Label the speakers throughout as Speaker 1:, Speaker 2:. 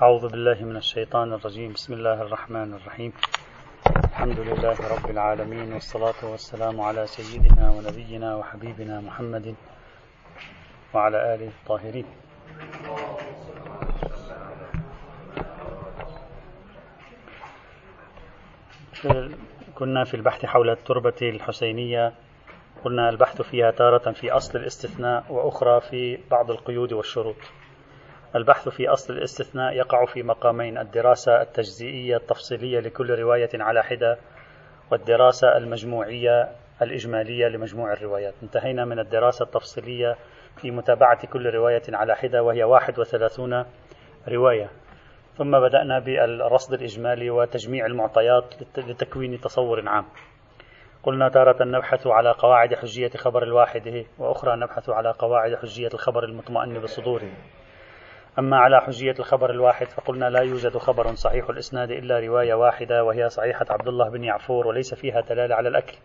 Speaker 1: أعوذ بالله من الشيطان الرجيم. بسم الله الرحمن الرحيم. الحمد لله رب العالمين والصلاة والسلام على سيدنا ونبينا وحبيبنا محمد وعلى آله الطاهرين. كنا في البحث حول التربة الحسينية. قلنا البحث فيها تارة في أصل الاستثناء وأخرى في بعض القيود والشروط. البحث في أصل الاستثناء يقع في مقامين الدراسة التجزئية التفصيلية لكل رواية على حدة والدراسة المجموعية الإجمالية لمجموع الروايات. انتهينا من الدراسة التفصيلية في متابعة كل رواية على حدة وهي 31 رواية. ثم بدأنا بالرصد الإجمالي وتجميع المعطيات لتكوين تصور عام. قلنا تارة نبحث على قواعد حجية خبر الواحد وأخرى نبحث على قواعد حجية الخبر المطمئن بصدوره. أما على حجية الخبر الواحد فقلنا لا يوجد خبر صحيح الإسناد إلا رواية واحدة وهي صحيحة عبد الله بن يعفور وليس فيها دلالة على الأكل.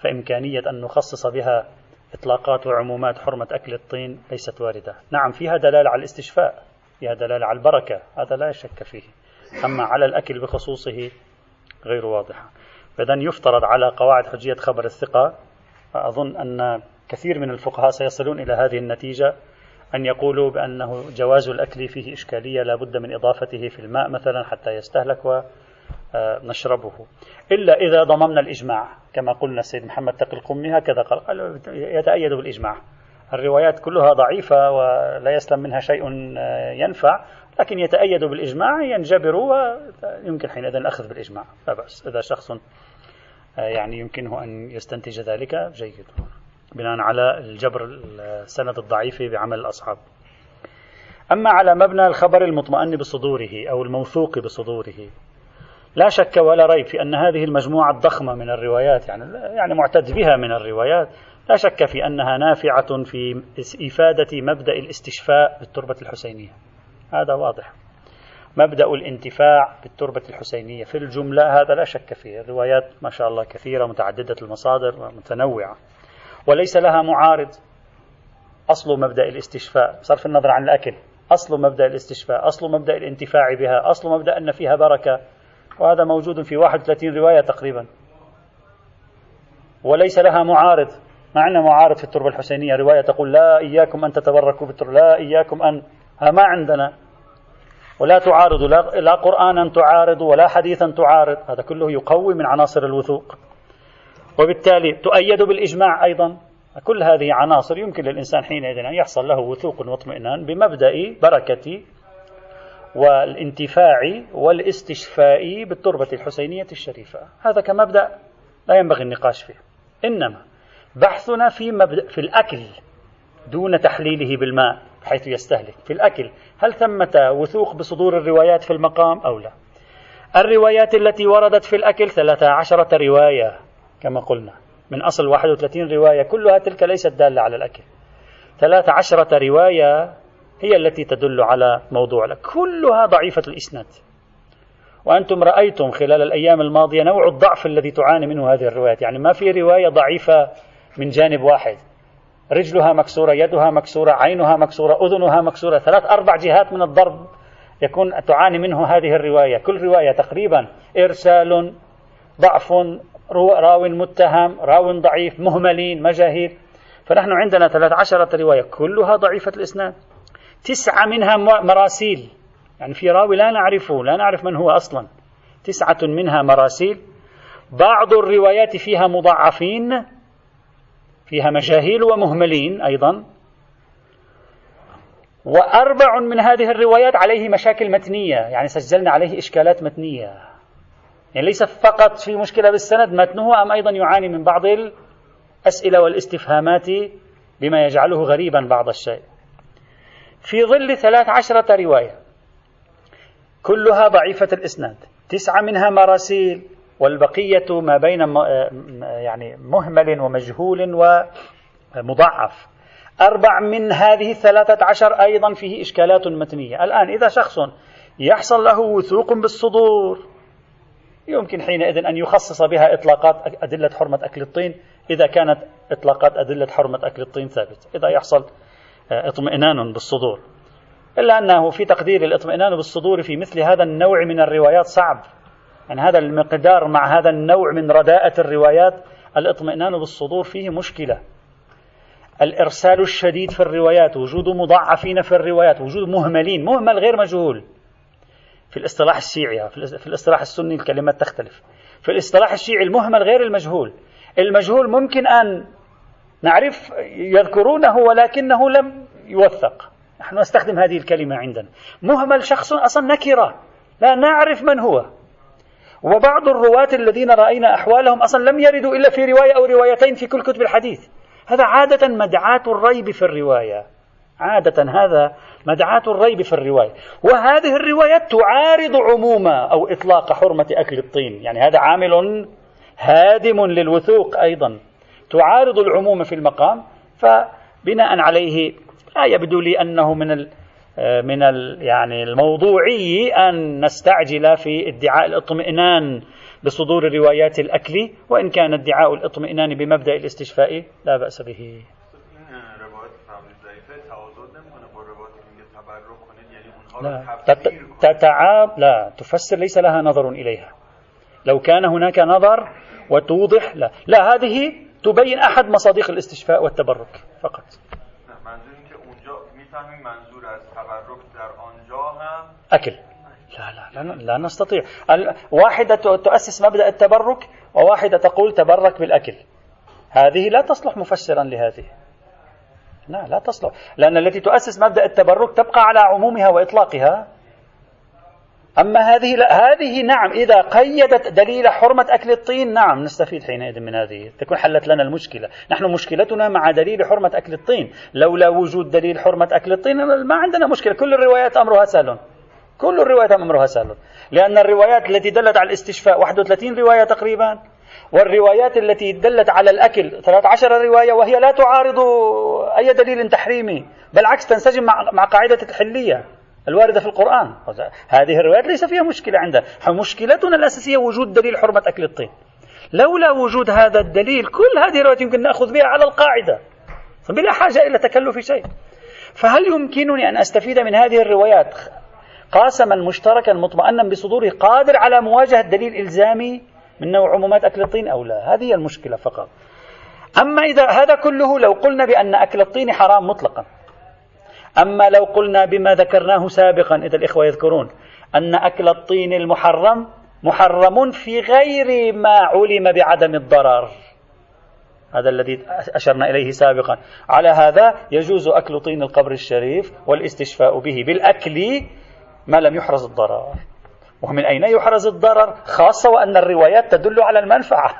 Speaker 1: فإمكانية أن نخصص بها إطلاقات وعمومات حرمة أكل الطين ليست واردة. نعم فيها دلالة على الاستشفاء فيها دلالة على البركة هذا لا شك فيه. أما على الأكل بخصوصه غير واضحة. فإذا يفترض على قواعد حجية خبر الثقة. أظن أن كثير من الفقهاء سيصلون إلى هذه النتيجة. أن يقولوا بأنه جواز الأكل فيه إشكالية لا بد من إضافته في الماء مثلا حتى يستهلك ونشربه. إلا إذا ضممنا الإجماع كما قلنا السيد محمد تقي القمي هكذا قال يتأيد بالإجماع. الروايات كلها ضعيفة ولا يسلم منها شيء ينفع لكن يتأيد بالإجماع ينجبر ويمكن حينئذ الأخذ بالإجماع. لا بأس. إذا شخص يعني يمكنه أن يستنتج ذلك جيد. بناء على الجبر السند الضعيف بعمل الأصحاب. أما على مبنى الخبر المطمئن بصدوره أو الموثوق بصدوره لا شك ولا ريب في أن هذه المجموعة الضخمة من الروايات يعني يعني معتد بها من الروايات لا شك في أنها نافعة في إفادة مبدأ الاستشفاء بالتربة الحسينية. هذا واضح. مبدأ الانتفاع بالتربة الحسينية في الجملة هذا لا شك فيه. الروايات ما شاء الله كثيرة متعددة المصادر ومتنوعة وليس لها معارض. أصل مبدأ الاستشفاء. بصرف النظر عن الأكل. أصل مبدأ الاستشفاء. أصل مبدأ الانتفاع بها. أصل مبدأ أن فيها بركة. وهذا موجود في 31 رواية تقريبا. وليس لها معارض. ما عندنا معارض في التربة الحسينية. رواية تقول لا إياكم أن تتبركوا بالتربة لا إياكم أن ما عندنا. ولا تعارض. لا, لا قرآنا تعارض ولا حديثا تعارض. هذا كله يقوي من عناصر الوثوق. وبالتالي تؤيد بالإجماع أيضا. كل هذه عناصر يمكن للإنسان حينئذ أن يحصل له وثوق واطمئنان بمبدأ بركة والانتفاع والاستشفاء بالتربة الحسينية الشريفة. هذا كمبدأ لا ينبغي النقاش فيه. إنما بحثنا في, مبدأ في الأكل دون تحليله بالماء بحيث يستهلك. في الأكل هل ثمة وثوق بصدور الروايات في المقام أو لا؟ الروايات التي وردت في الأكل ثلاثة عشرة رواية. كما قلنا. من أصل 31 رواية كلها تلك ليست دالة على الأكل. ثلاث عشرة رواية هي التي تدل على موضوع لك. كلها ضعيفة الإسناد. وأنتم رأيتم خلال الأيام الماضية نوع الضعف الذي تعاني منه هذه الروايات. يعني ما في رواية ضعيفة من جانب واحد. رجلها مكسورة يدها مكسورة عينها مكسورة أذنها مكسورة. ثلاث أربع جهات من الضرب يكون تعاني منه هذه الرواية. كل رواية تقريبا إرسال ضعف راو متهم راو ضعيف مهملين مجاهيل. فنحن عندنا 13 رواية كلها ضعيفة الإسناد. تسعة منها مراسيل. يعني في راوي لا نعرفه لا نعرف من هو أصلا. تسعة منها مراسيل. بعض الروايات فيها مضاعفين فيها مجاهيل ومهملين أيضا. وأربع من هذه الروايات عليه مشاكل متنية يعني سجلنا عليه إشكالات متنية. يعني ليس فقط في مشكلة بالسند متنه أم أيضا يعاني من بعض الأسئلة والاستفهامات بما يجعله غريبا بعض الشيء. في ظل ثلاث عشرة رواية كلها ضعيفة الإسناد تسعة منها مراسيل والبقية ما بين يعني مهمل ومجهول ومضعف. أربع من هذه الثلاثة عشر أيضا فيه إشكالات متنية. الآن إذا شخص يحصل له وثوق بالصدور يمكن حينئذ أن يخصص بها إطلاقات أدلة حرمة أكل الطين. إذا كانت إطلاقات أدلة حرمة أكل الطين ثابتة إذا يحصل آه، اطمئنان بالصدور. إلا أنه في تقدير الاطمئنان بالصدور في مثل هذا النوع من الروايات صعب. يعني هذا المقدار مع هذا النوع من رداءة الروايات الاطمئنان بالصدور فيه مشكلة. الإرسال الشديد في الروايات وجود مضاعفين في الروايات وجود مهملين مهمل غير مجهول. في الاصطلاح الشيعي في الاصطلاح السني الكلمات تختلف. في الاصطلاح الشيعي المهمل غير المجهول. المجهول ممكن أن نعرف يذكرونه ولكنه لم يوثق. نحن نستخدم هذه الكلمة عندنا. مهمل شخص أصلا نكرة. لا نعرف من هو. وبعض الرواة الذين رأينا أحوالهم أصلا لم يردوا إلا في رواية أو روايتين في كل كتب الحديث. هذا عادة مدعاة الريب في الرواية. عادة هذا مدعاة الريب في الرواية. وهذه الروايات تعارض عموم أو إطلاق حرمة أكل الطين. يعني هذا عامل هادم للوثوق أيضا. تعارض العموم في المقام. فبناء عليه لا يبدو لي أنه من ال من ال يعني الموضوعي أن نستعجل في ادعاء الاطمئنان بصدور روايات الأكل. وإن كان ادعاء الاطمئنان بمبدأ الاستشفاء لا بأس به. لا. تتعاب لا. تفسر ليس لها نظر إليها. لو كان هناك نظر وتوضح لا. لا هذه تبين أحد مصادق الاستشفاء والتبرك فقط. أكل. لا لا لا, لا نستطيع. واحدة تؤسس مبدأ التبرك وواحدة تقول تبرك بالأكل. هذه لا تصلح مفسرا لهذه. لا لا تصلح. لأن التي تؤسس مبدأ التبرك تبقى على عمومها وإطلاقها. أما هذه لا هذه نعم إذا قيدت دليل حرمة أكل الطين نعم نستفيد حينئذ من هذه. تكون حلت لنا المشكلة. نحن مشكلتنا مع دليل حرمة أكل الطين. لولا وجود دليل حرمة أكل الطين ما عندنا مشكلة. كل الروايات أمرها سهل. كل الروايات أمرها سهل. لأن الروايات التي دلت على الاستشفاء 31 رواية تقريبا. والروايات التي دلت على الأكل 13 رواية وهي لا تعارض أي دليل تحريمي بالعكس تنسجم مع, قاعدة الحلية الواردة في القرآن. هذه الروايات ليس فيها مشكلة عندها. مشكلتنا الأساسية وجود دليل حرمة أكل الطين. لولا وجود هذا الدليل كل هذه الروايات يمكن نأخذ بها على القاعدة. بلا حاجة إلى تكلف شيء. فهل يمكنني أن أستفيد من هذه الروايات قاسما مشتركا مطمئنا بصدوره قادر على مواجهة دليل إلزامي من نوع عمومات أكل الطين أو لا؟ هذه المشكلة فقط. أما إذا هذا كله لو قلنا بأن أكل الطين حرام مطلقا أما لو قلنا بما ذكرناه سابقا إذا الإخوة يذكرون أن أكل الطين المحرم محرم في غير ما علم بعدم الضرر. هذا الذي أشرنا إليه سابقا. على هذا يجوز أكل طين القبر الشريف والإستشفاء به بالأكل ما لم يحرز الضرر. ومن أين يحرز الضرر؟ خاصة وأن الروايات تدل على المنفعة.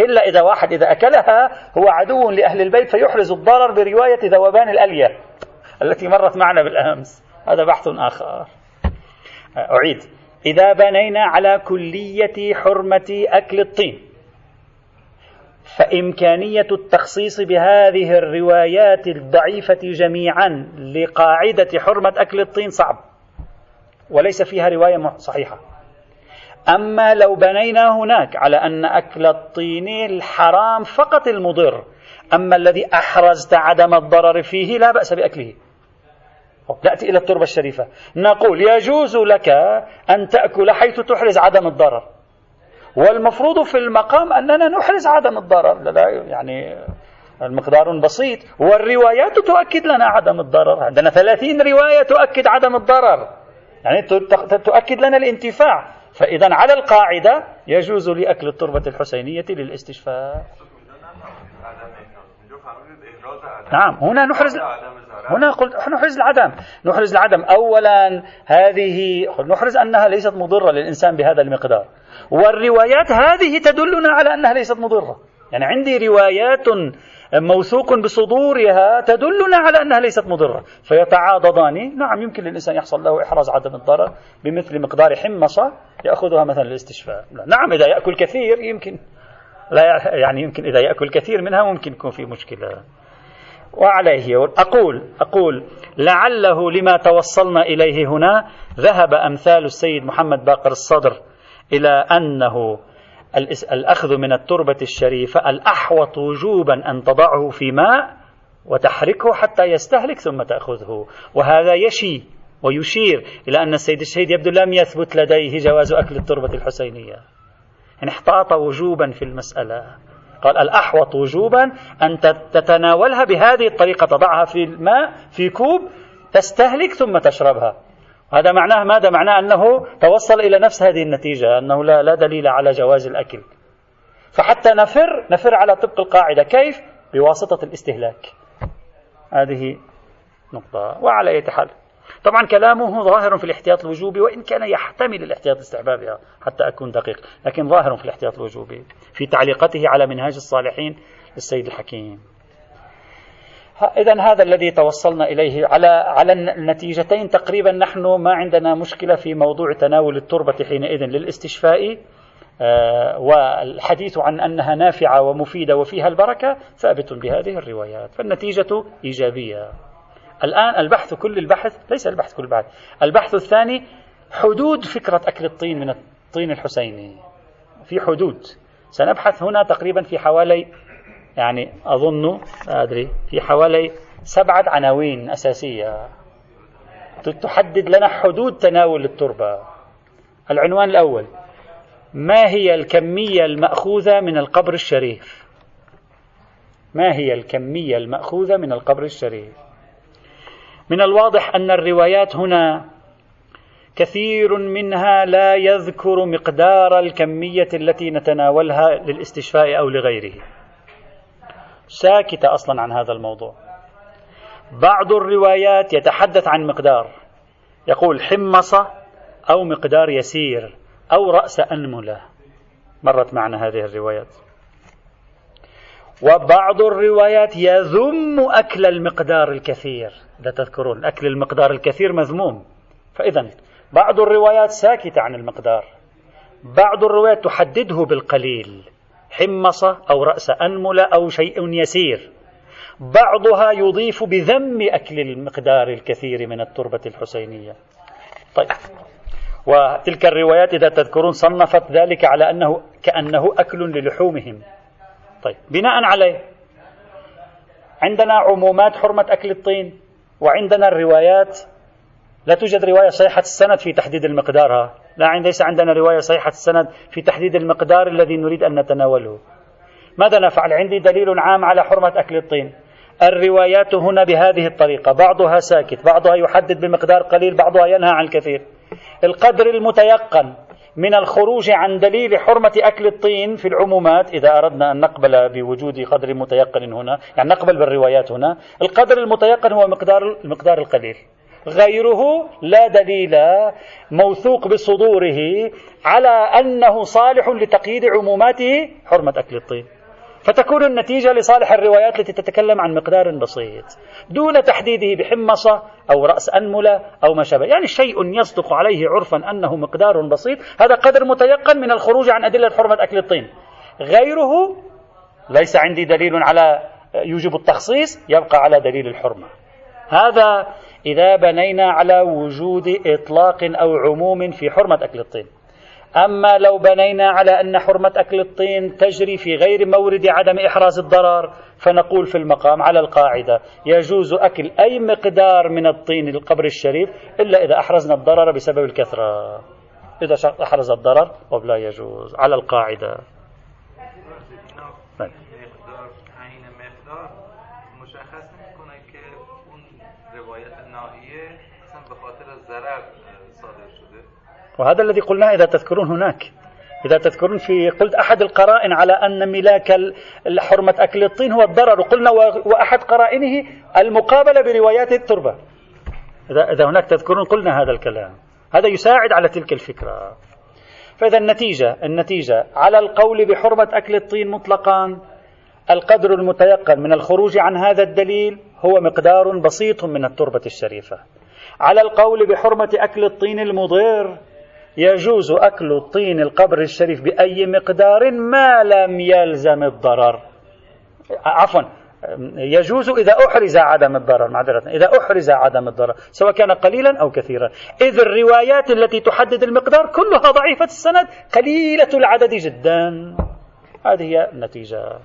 Speaker 1: إلا إذا واحد إذا أكلها هو عدو لأهل البيت فيحرز الضرر برواية ذوبان الألية التي مرت معنا بالأمس. هذا بحث آخر. أعيد. إذا بنينا على كلية حرمة أكل الطين فإمكانية التخصيص بهذه الروايات الضعيفة جميعا لقاعدة حرمة أكل الطين صعب. وليس فيها رواية صحيحة. أما لو بنينا هناك على أن أكل الطين الحرام فقط المضر أما الذي أحرزت عدم الضرر فيه لا بأس بأكله. نأتي إلى التربة الشريفة. نقول يجوز لك أن تأكل حيث تحرز عدم الضرر. والمفروض في المقام أننا نحرز عدم الضرر. لا يعني المقدار بسيط. والروايات تؤكد لنا عدم الضرر. عندنا ثلاثين رواية تؤكد عدم الضرر. يعني تؤكد لنا الانتفاع. فإذا على القاعدة يجوز لأكل التربة الحسينية للاستشفاء. نعم هنا نحرز هنا قلت نحرز العدم. نحرز العدم. أولا هذه نحرز أنها ليست مضرة للإنسان بهذا المقدار. والروايات هذه تدلنا على أنها ليست مضرة. يعني عندي روايات موثوق بصدورها تدلنا على أنها ليست مضرة. فيتعاضدان. نعم يمكن للإنسان يحصل له إحراز عدم الضرر بمثل مقدار حمصة يأخذها مثلا للاستشفاء. نعم إذا يأكل كثير يمكن. لا يعني يمكن إذا يأكل كثير منها ممكن يكون في مشكلة. وعليه أقول أقول لعله لما توصلنا إليه هنا ذهب أمثال السيد محمد باقر الصدر إلى أنه الأخذ من التربة الشريفة الأحوط وجوبا أن تضعه في ماء وتحركه حتى يستهلك ثم تأخذه. وهذا يشي ويشير إلى أن السيد الشهيد يبدو لم يثبت لديه جواز أكل التربة الحسينية. يعني احتاط وجوبا في المسألة. قال الأحوط وجوبا أن تتناولها بهذه الطريقة تضعها في الماء في كوب تستهلك ثم تشربها. هذا معناه ماذا؟ معناه أنه توصل إلى نفس هذه النتيجة أنه لا, لا دليل على جواز الأكل. فحتى نفر نفر على طبق القاعدة كيف؟ بواسطة الاستهلاك. هذه نقطة. وعلى أي حال. طبعا كلامه ظاهر في الاحتياط الوجوبي وإن كان يحتمل الاحتياط الاستحبابي حتى أكون دقيق لكن ظاهر في الاحتياط الوجوبي في تعليقته على منهاج الصالحين للسيد الحكيم. إذا هذا الذي توصلنا إليه على على النتيجتين. تقريبا نحن ما عندنا مشكلة في موضوع تناول التربة حينئذ للاستشفاء آه، والحديث عن أنها نافعة ومفيدة وفيها البركة ثابت بهذه الروايات. فالنتيجة إيجابية. الآن البحث كل البحث ليس البحث كل البحث البحث الثاني حدود فكرة أكل الطين من الطين الحسيني. في حدود. سنبحث هنا تقريبا في حوالي يعني أظن أدري في حوالي سبعة عناوين أساسية. تحدد لنا حدود تناول التربة. العنوان الأول ما هي الكمية المأخوذة من القبر الشريف؟ ما هي الكمية المأخوذة من القبر الشريف؟ من الواضح أن الروايات هنا كثير منها لا يذكر مقدار الكمية التي نتناولها للاستشفاء أو لغيره. ساكتة أصلا عن هذا الموضوع. بعض الروايات يتحدث عن مقدار. يقول حمصة أو مقدار يسير أو رأس أنملة. مرت معنا هذه الروايات. وبعض الروايات يذم أكل المقدار الكثير. إذا تذكرون أكل المقدار الكثير مذموم. فإذا بعض الروايات ساكتة عن المقدار. بعض الروايات تحدده بالقليل. حمصة أو رأس أنملة أو شيء يسير. بعضها يضيف بذم أكل المقدار الكثير من التربة الحسينية. طيب. وتلك الروايات إذا تذكرون صنفت ذلك على أنه كأنه أكل للحومهم. طيب. بناء عليه عندنا عمومات حرمة أكل الطين وعندنا الروايات لا توجد رواية صحيحة السند في تحديد المقدار لا عند ليس عندنا رواية صحيحة السند في تحديد المقدار الذي نريد أن نتناوله. ماذا نفعل؟ عندي دليل عام على حرمة أكل الطين. الروايات هنا بهذه الطريقة. بعضها ساكت بعضها يحدد بمقدار قليل بعضها ينهى عن الكثير القدر المتيقن من الخروج عن دليل حرمة أكل الطين في العمومات إذا أردنا أن نقبل بوجود قدر متيقن هنا يعني نقبل بالروايات هنا القدر المتيقن هو مقدار المقدار القليل. غيره لا دليل موثوق بصدوره على أنه صالح لتقييد عموماته حرمة أكل الطين. فتكون النتيجة لصالح الروايات التي تتكلم عن مقدار بسيط دون تحديده بحمصة أو رأس أنملة أو ما شابه. يعني شيء يصدق عليه عرفا أنه مقدار بسيط. هذا قدر متيقن من الخروج عن أدلة حرمة أكل الطين. غيره ليس عندي دليل على يوجب التخصيص يبقى على دليل الحرمة. هذا إذا بنينا على وجود إطلاق أو عموم في حرمة أكل الطين. أما لو بنينا على أن حرمة أكل الطين تجري في غير مورد عدم إحراز الضرر فنقول في المقام على القاعدة يجوز أكل أي مقدار من الطين للقبر الشريف إلا إذا أحرزنا الضرر بسبب الكثرة. إذا أحرز الضرر ولا يجوز. على القاعدة. وهذا الذي قلناه إذا تذكرون هناك. إذا تذكرون في قلت أحد القرائن على أن ملاك حرمة أكل الطين هو الضرر. وقلنا وأحد قرائنه المقابلة بروايات التربة. إذا, إذا هناك تذكرون قلنا هذا الكلام. هذا يساعد على تلك الفكرة. فإذا النتيجة النتيجة على القول بحرمة أكل الطين مطلقا القدر المتيقن من الخروج عن هذا الدليل هو مقدار بسيط من التربة الشريفة. على القول بحرمة أكل الطين المضر يجوز أكل الطين القبر الشريف بأي مقدار ما لم يلزم الضرر. عفوا يجوز إذا أحرز عدم الضرر معذرة إذا أحرز عدم الضرر سواء كان قليلا أو كثيرا. إذ الروايات التي تحدد المقدار كلها ضعيفة السند قليلة العدد جدا. هذه هي النتيجة.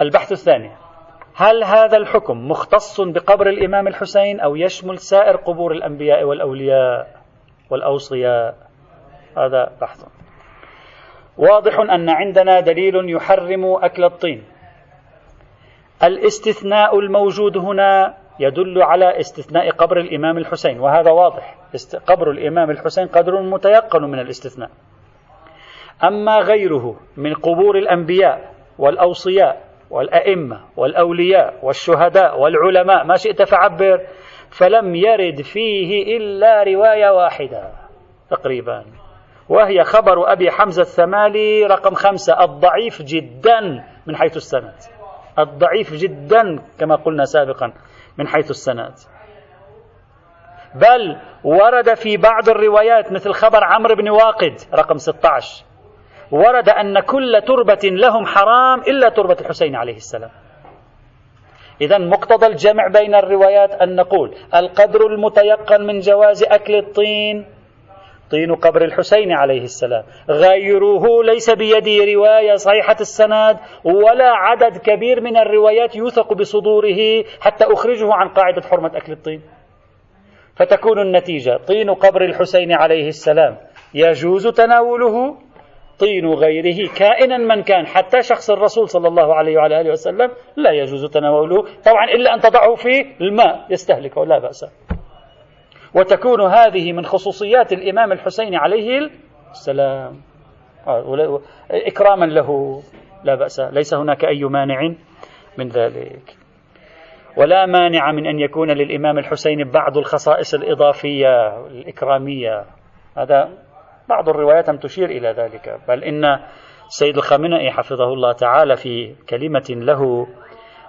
Speaker 1: البحث الثاني هل هذا الحكم مختص بقبر الإمام الحسين أو يشمل سائر قبور الأنبياء والأولياء؟ والأوصياء. هذا بحث. واضح أن عندنا دليل يحرم أكل الطين. الاستثناء الموجود هنا يدل على استثناء قبر الإمام الحسين وهذا واضح. قبر الإمام الحسين قدر متيقن من الاستثناء. أما غيره من قبور الأنبياء والأوصياء والأئمة والأولياء والشهداء والعلماء ما شئت فعبر. فلم يرد فيه إلا رواية واحدة تقريبا وهي خبر أبي حمزة الثمالي رقم خمسة الضعيف جدا من حيث السند. الضعيف جدا كما قلنا سابقا من حيث السند. بل ورد في بعض الروايات مثل خبر عمرو بن واقد رقم 16 ورد أن كل تربة لهم حرام إلا تربة الحسين عليه السلام. إذا مقتضى الجمع بين الروايات أن نقول القدر المتيقن من جواز أكل الطين طين قبر الحسين عليه السلام. غيره ليس بيدي رواية صحيحة السند ولا عدد كبير من الروايات يوثق بصدوره حتى أخرجه عن قاعدة حرمة أكل الطين. فتكون النتيجة طين قبر الحسين عليه السلام يجوز تناوله طين غيره كائنا من كان. حتى شخص الرسول صلى الله عليه وعلى آله وسلم لا يجوز تناوله. طبعا إلا أن تضعه في الماء. يستهلكه لا بأس. وتكون هذه من خصوصيات الإمام الحسين عليه السلام. إكراما له. لا بأس. ليس هناك أي مانع من ذلك. ولا مانع من أن يكون للإمام الحسين بعض الخصائص الإضافية الإكرامية. هذا بعض الروايات تشير إلى ذلك بل إن السيد الخامنئي حفظه الله تعالى في كلمة له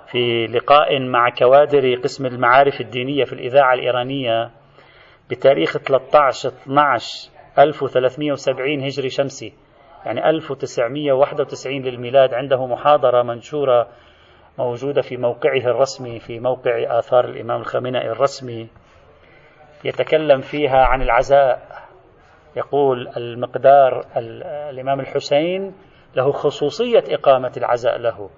Speaker 1: في لقاء مع كوادر قسم المعارف الدينية في الإذاعة الإيرانية بتاريخ 13 12 1370 هجري شمسي يعني 1991 للميلاد عنده محاضرة منشورة موجودة في موقعه الرسمي في موقع آثار الإمام الخامنئي الرسمي يتكلم فيها عن العزاء يقول المقدار الإمام الحسين له خصوصية إقامة العزاء له.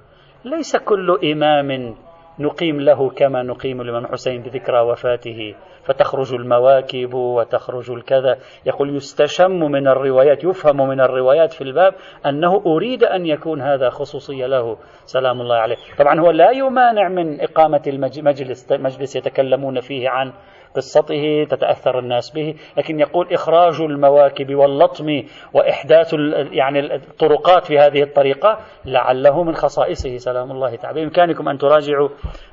Speaker 1: ليس كل إمام نقيم له كما نقيم الإمام الحسين بذكرى وفاته فتخرج المواكب وتخرج الكذا. يقول يستشم من الروايات يفهم من الروايات في الباب أنه أريد أن يكون هذا خصوصية له. سلام الله عليه. طبعا هو لا يمانع من إقامة المجلس مجلس يتكلمون فيه عن قصته تتأثر الناس به لكن يقول إخراج المواكب واللطم وإحداث يعني الطرقات في هذه الطريقة لعله من خصائصه. سلام الله تعالى. بإمكانكم أن تراجعوا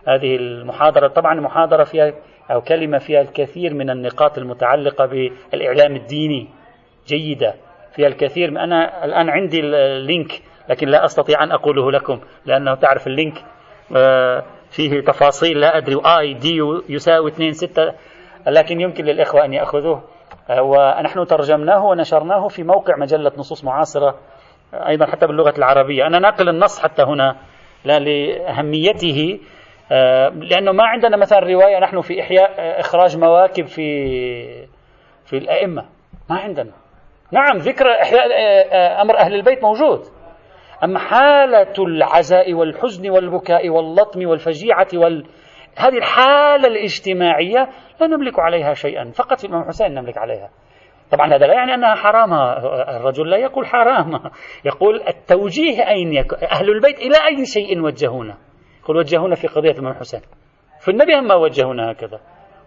Speaker 1: هذه المحاضرة. طبعا محاضرة فيها أو كلمة فيها الكثير من النقاط المتعلقة بالإعلام الديني. جيدة. فيها الكثير. أنا الآن عندي ال link لكن لا أستطيع أن أقوله لكم لأنه تعرف ال link آه، فيه تفاصيل لا أدري. آي دي يساوي 2 6 لكن يمكن للإخوة أن يأخذوه. آه، ونحن ترجمناه ونشرناه في موقع مجلة نصوص معاصرة أيضا حتى باللغة العربية. أنا ناقل النص حتى هنا لا لأهميته آه، لأنه ما عندنا مثلا رواية نحن في إحياء آه، إخراج مواكب في في الأئمة. ما عندنا. نعم ذكر إحياء أمر أهل البيت موجود. أما حالة العزاء والحزن والبكاء واللطم والفجيعة وال... هذه الحالة الاجتماعية لا نملك عليها شيئا. فقط في الإمام حسين نملك عليها. طبعا هذا لا يعني أنها حرام. الرجل لا يقول حرام. يقول التوجيه أين يكون أهل البيت إلى أي شيء وجهونا. يقول وجهونا في قضية الإمام حسين. في النبي ما وجهونا هكذا.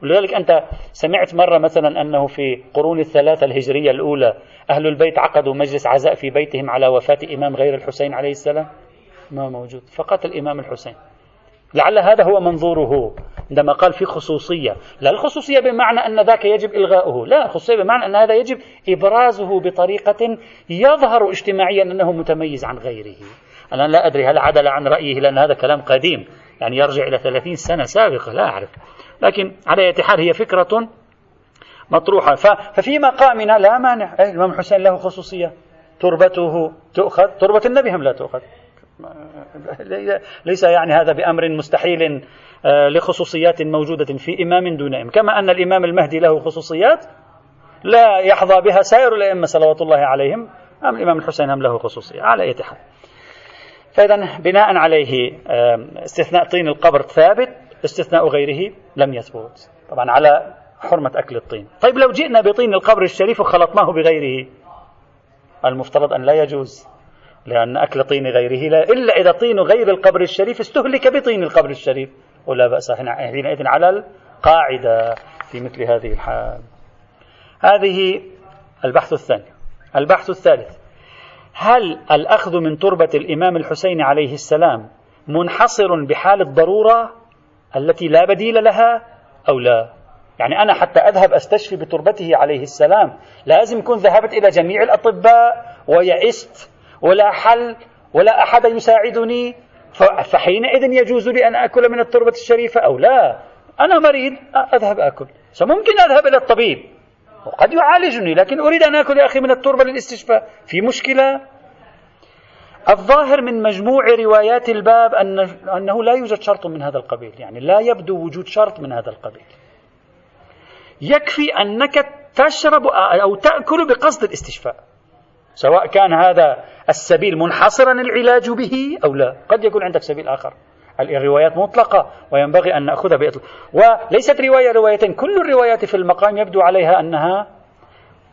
Speaker 1: ولذلك أنت سمعت مرة مثلا أنه في قرون الثلاثة الهجرية الأولى أهل البيت عقدوا مجلس عزاء في بيتهم على وفاة إمام غير الحسين عليه السلام؟ ما موجود. فقط الإمام الحسين. لعل هذا هو منظوره عندما قال في خصوصية. لا الخصوصية بمعنى أن ذاك يجب إلغاؤه. لا الخصوصية بمعنى أن هذا يجب إبرازه بطريقة يظهر اجتماعيا أنه متميز عن غيره. أنا لا أدري هل عدل عن رأيه لأن هذا كلام قديم. يعني يرجع إلى ثلاثين سنة سابقة لا أعرف. لكن على حال هي فكرة مطروحة. ففي مقامنا لا مانع. إيه، الإمام الحسين له خصوصية. تربته تؤخذ. تربة النبي هم لا تؤخذ. ليس يعني هذا بأمر مستحيل آه، لخصوصيات موجودة في إمام دون إمام كما أن الإمام المهدي له خصوصيات لا يحظى بها سائر الأئمة صلوات الله عليهم أم الإمام الحسين هم له خصوصية على أي حال. فإذا بناء عليه استثناء طين القبر ثابت استثناء غيره لم يثبت. طبعا على حرمة أكل الطين. طيب لو جئنا بطين القبر الشريف وخلطناه بغيره المفترض أن لا يجوز. لأن أكل طين غيره لا إلا إذا طين غير القبر الشريف استهلك بطين القبر الشريف. ولا بأس حينئذ على القاعدة في مثل هذه الحال. هذه البحث الثاني. البحث الثالث. هل الأخذ من تربة الإمام الحسين عليه السلام منحصر بحال الضرورة التي لا بديل لها أو لا؟ يعني أنا حتى أذهب أستشفي بتربته عليه السلام لازم يكون ذهبت إلى جميع الأطباء ويئست ولا حل ولا أحد يساعدني فحينئذ يجوز لي أن أكل من التربة الشريفة أو لا؟ أنا مريض أذهب أكل. ممكن أذهب إلى الطبيب. وقد يعالجني لكن أريد أن آكل يا أخي من التربة للاستشفاء. في مشكلة؟ الظاهر من مجموع روايات الباب أن أنه لا يوجد شرط من هذا القبيل يعني لا يبدو وجود شرط من هذا القبيل. يكفي أنك تشرب أو تأكل بقصد الاستشفاء سواء كان هذا السبيل منحصرا العلاج به أو لا؟ قد يكون عندك سبيل آخر. الروايات مطلقة وينبغي أن نأخذها بإطلاق. وليست رواية روايتين كل الروايات في المقام يبدو عليها أنها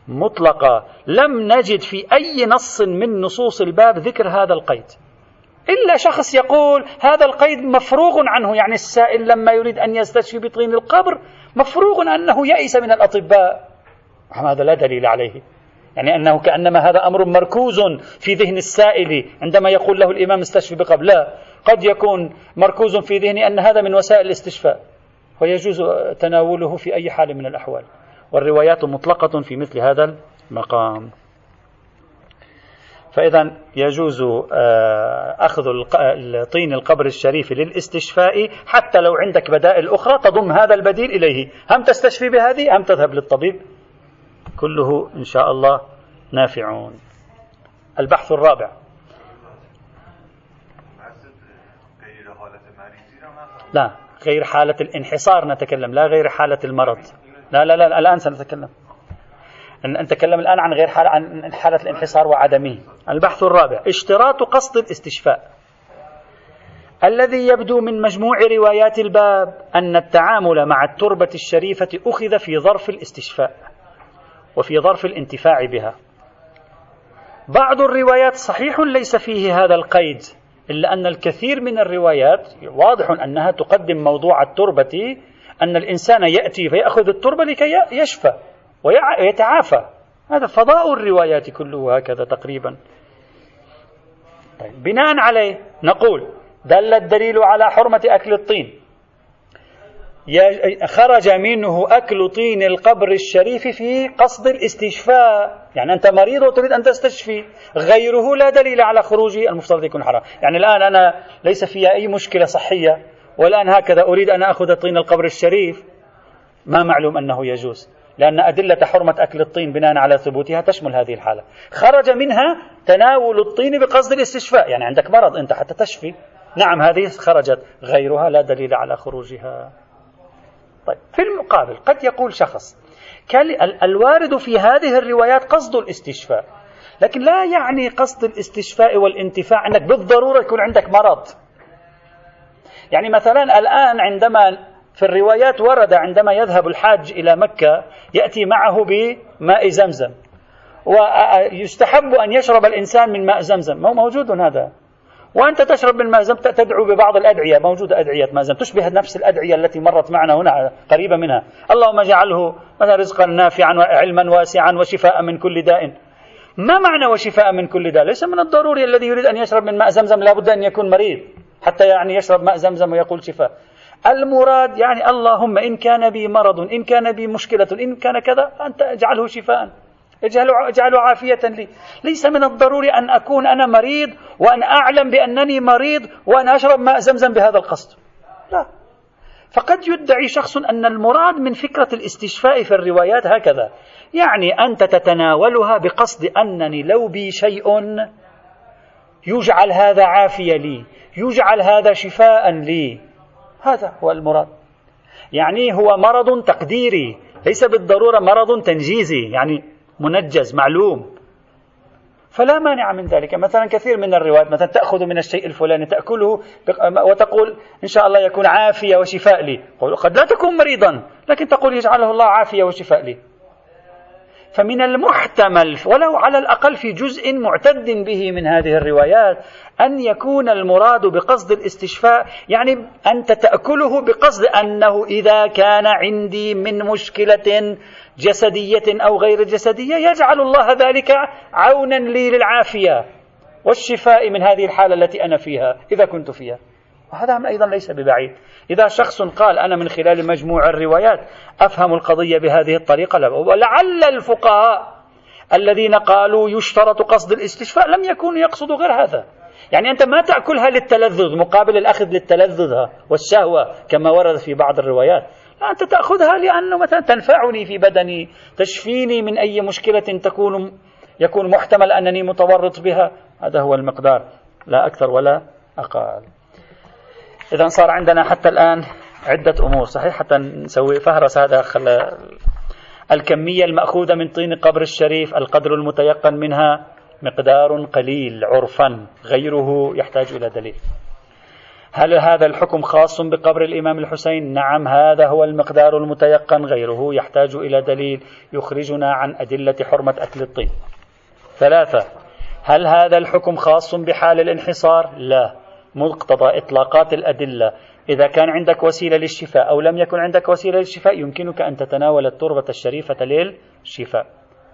Speaker 1: مطلقة. لم نجد في أي نص من نصوص الباب ذكر هذا القيد. إلا شخص يقول هذا القيد مفروغ عنه يعني السائل لما يريد أن يستشفي بطين القبر مفروغ أنه يئس من الأطباء. هذا لا دليل عليه. يعني أنه كأنما هذا أمر مركوز في ذهن السائل عندما يقول له الإمام استشفي بقبل. لا قد يكون مركوز في ذهني أن هذا من وسائل الاستشفاء ويجوز تناوله في أي حال من الأحوال. والروايات مطلقة في مثل هذا المقام. فإذا يجوز آه، أخذ طين القبر الشريف للاستشفاء حتى لو عندك بدائل أخرى تضم هذا البديل إليه. هم تستشفي بهذه هم تذهب للطبيب؟ كله إن شاء الله نافعون. البحث الرابع. لا غير حالة الانحصار نتكلم لا غير حالة المرض. لا لا لا الآن سنتكلم. نتكلم الآن عن غير حالة عن حالة الانحصار وعدمه. البحث الرابع. اشتراط قصد الاستشفاء. الذي يبدو من مجموع روايات الباب أن التعامل مع التربة الشريفة أخذ في ظرف الاستشفاء. وفي ظرف الانتفاع بها. بعض الروايات صحيح ليس فيه هذا القيد إلا أن الكثير من الروايات واضح أنها تقدم موضوع التربة أن الإنسان يأتي فيأخذ التربة لكي يشفى ويتعافى. هذا فضاء الروايات كله هكذا تقريبا. طيب بناء عليه نقول دل الدليل على حرمة أكل الطين. خرج منه أكل طين القبر الشريف في قصد الاستشفاء. يعني أنت مريض وتريد أن تستشفي. غيره لا دليل على خروجه المفترض يكون حرام. يعني الآن أنا ليس في أي مشكلة صحية والآن هكذا أريد أن أخذ طين القبر الشريف. ما معلوم أنه يجوز لأن أدلة حرمة أكل الطين بناء على ثبوتها تشمل هذه الحالة. خرج منها تناول الطين بقصد الاستشفاء. يعني عندك مرض أنت حتى تشفي. نعم هذه خرجت. غيرها لا دليل على خروجها. طيب في المقابل قد يقول شخص الوارد في هذه الروايات قصد الاستشفاء لكن لا يعني قصد الاستشفاء والانتفاع أنك بالضرورة يكون عندك مرض. يعني مثلا الآن عندما في الروايات ورد عندما يذهب الحاج إلى مكة يأتي معه بماء زمزم ويستحب أن يشرب الإنسان من ماء زمزم موجود هذا؟ وأنت تشرب من ماء زمزم تدعو ببعض الأدعية موجودة أدعية ماء زمزم تشبه نفس الأدعية التي مرت معنا هنا قريبة منها. اللهم اجعله رزقا نافعا وعلما واسعا وشفاء من كل داء. ما معنى وشفاء من كل داء؟ ليس من الضروري الذي يريد أن يشرب من ماء زمزم لابد أن يكون مريض حتى يعني يشرب ماء زمزم ويقول شفاء. المراد يعني اللهم إن كان بي مرض إن كان بي مشكلة إن كان كذا أنت اجعله شفاء. اجعله, اجعله عافية لي. ليس من الضروري أن أكون أنا مريض وأن أعلم بأنني مريض وأن أشرب ماء زمزم بهذا القصد. لا. فقد يدعي شخص أن المراد من فكرة الاستشفاء في الروايات هكذا. يعني أنت تتناولها بقصد أنني لو بي شيء يجعل هذا عافية لي يجعل هذا شفاء لي. هذا هو المراد. يعني هو مرض تقديري ليس بالضرورة مرض تنجيزي. يعني منجز معلوم. فلا مانع من ذلك. مثلا كثير من الروايات مثلا تأخذ من الشيء الفلاني تأكله وتقول إن شاء الله يكون عافية وشفاء لي. قد لا تكون مريضا لكن تقول يجعله الله عافية وشفاء لي. فمن المحتمل ولو على الأقل في جزء معتد به من هذه الروايات أن يكون المراد بقصد الاستشفاء يعني أنت تأكله بقصد أنه إذا كان عندي من مشكلة جسدية أو غير جسدية يجعل الله ذلك عونا لي للعافية والشفاء من هذه الحالة التي أنا فيها إذا كنت فيها. وهذا أيضا ليس ببعيد. إذا شخص قال أنا من خلال مجموع الروايات أفهم القضية بهذه الطريقة ولعل الفقهاء الذين قالوا يشترط قصد الاستشفاء لم يكونوا يقصدوا غير هذا. يعني أنت ما تأكلها للتلذذ مقابل الأخذ للتلذذ والشهوة كما ورد في بعض الروايات. أنت تأخذها لأنه مثلا تنفعني في بدني تشفيني من أي مشكلة تكون يكون محتمل أنني متورط بها. هذا هو المقدار. لا أكثر ولا أقل. إذا صار عندنا حتى الآن عدة أمور صحيح حتى نسوي فهرس هذا خلى الكمية المأخوذة من طين قبر الشريف القدر المتيقن منها مقدار قليل عرفا غيره يحتاج إلى دليل هل هذا الحكم خاص بقبر الإمام الحسين؟ نعم هذا هو المقدار المتيقن غيره يحتاج إلى دليل يخرجنا عن أدلة حرمة أكل الطين. ثلاثة هل هذا الحكم خاص بحال الانحصار؟ لا مقتضى إطلاقات الأدلة. إذا كان عندك وسيلة للشفاء أو لم يكن عندك وسيلة للشفاء يمكنك أن تتناول التربة الشريفة للشفاء.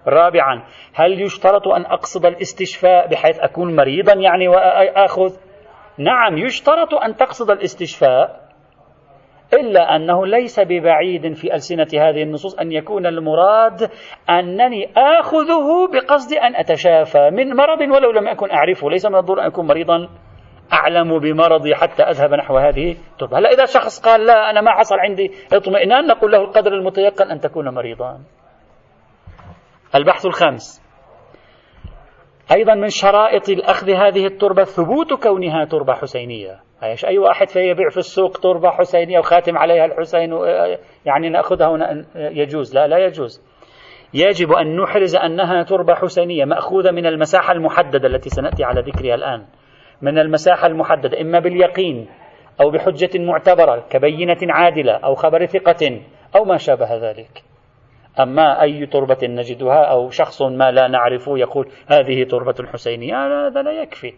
Speaker 1: رابعا هل يشترط أن أقصد الاستشفاء بحيث أكون مريضا يعني وآخذ؟ نعم يشترط أن تقصد الاستشفاء إلا أنه ليس ببعيد في ألسنة هذه النصوص أن يكون المراد أنني آخذه بقصد أن أتشافى من مرض ولو لم أكن أعرفه. ليس من الضرورة أن أكون مريضا. أعلم بمرضي حتى أذهب نحو هذه التربة. هلا إذا شخص قال لا أنا ما حصل عندي اطمئنان نقول له القدر المتيقن أن تكون مريضا. البحث الخامس. أيضا من شرائط الأخذ هذه التربة ثبوت كونها تربة حسينية. أيش؟ أي واحد فيبيع في السوق تربة حسينية وخاتم عليها الحسين يعني نأخذها يجوز. لا لا يجوز. يجب أن نحرز أنها تربة حسينية مأخوذة من المساحة المحددة التي سنأتي على ذكرها الآن. من المساحة المحددة إما باليقين أو بحجة معتبرة كبينة عادلة أو خبر ثقة أو ما شابه ذلك. أما أي تربة نجدها أو شخص ما لا نعرفه يقول هذه تربة حسينية هذا لا يكفي.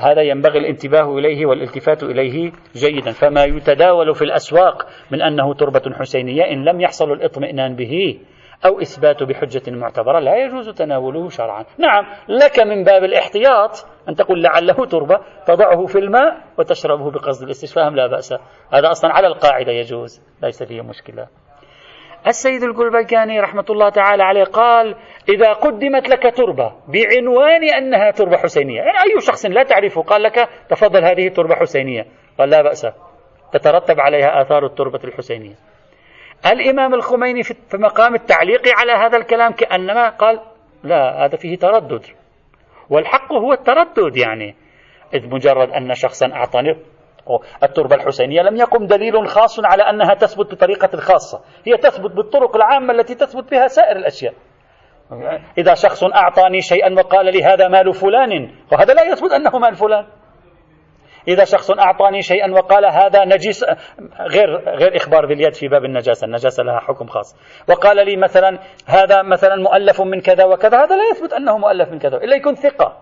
Speaker 1: هذا ينبغي الانتباه إليه والالتفات إليه جيدا. فما يتداول في الأسواق من أنه تربة حسينية إن لم يحصل الاطمئنان به أو إثبات بحجة معتبرة لا يجوز تناوله شرعا. نعم لك من باب الاحتياط أن تقول لعله تربة تضعه في الماء وتشربه بقصد الاستشفاء لا بأس. هذا أصلا على القاعدة يجوز ليس فيه مشكلة. السيد القلبكاني رحمة الله تعالى عليه قال إذا قدمت لك تربة بعنوان أنها تربة حسينية. يعني أي شخص لا تعرفه قال لك تفضل هذه تربة حسينية. قال لا بأس. تترتب عليها آثار التربة الحسينية. الإمام الخميني في مقام التعليق على هذا الكلام كأنما قال لا هذا فيه تردد. والحق هو التردد يعني. إذ مجرد أن شخصا أعطاني التربة الحسينية لم يقم دليل خاص على أنها تثبت بطريقة خاصة. هي تثبت بالطرق العامة التي تثبت بها سائر الأشياء. إذا شخص أعطاني شيئا وقال لي هذا مال فلان وهذا لا يثبت أنه مال فلان. إذا شخص أعطاني شيئا وقال هذا نجس غير غير إخبار باليد في باب النجاسة، النجاسة لها حكم خاص، وقال لي مثلا هذا مثلا مؤلف من كذا وكذا، هذا لا يثبت أنه مؤلف من كذا، إلا يكون ثقة،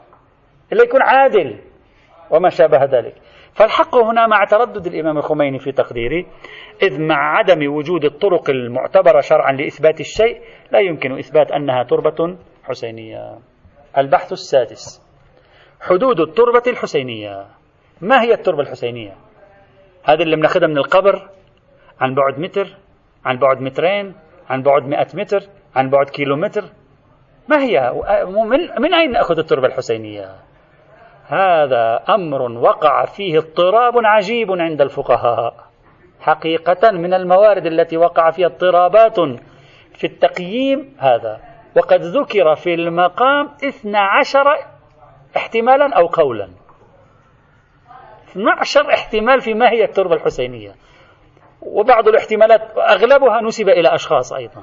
Speaker 1: إلا يكون عادل، وما شابه ذلك. فالحق هنا مع تردد الإمام الخميني في تقديري إذ مع عدم وجود الطرق المعتبرة شرعا لإثبات الشيء لا يمكن إثبات أنها تربة حسينية. البحث السادس حدود التربة الحسينية. ما هي التربة الحسينية؟ هذه اللي بناخذها من القبر عن بعد متر عن بعد مترين عن بعد مئة متر عن بعد كيلو متر. ما هي؟ من, من أين نأخذ التربة الحسينية؟ هذا أمر وقع فيه اضطراب عجيب عند الفقهاء. حقيقة من الموارد التي وقع فيها اضطرابات في التقييم هذا. وقد ذكر في المقام اثنى عشر احتمالا أو قولا. 12 احتمال في ما هي التربة الحسينية. وبعض الاحتمالات أغلبها نسب إلى أشخاص أيضا.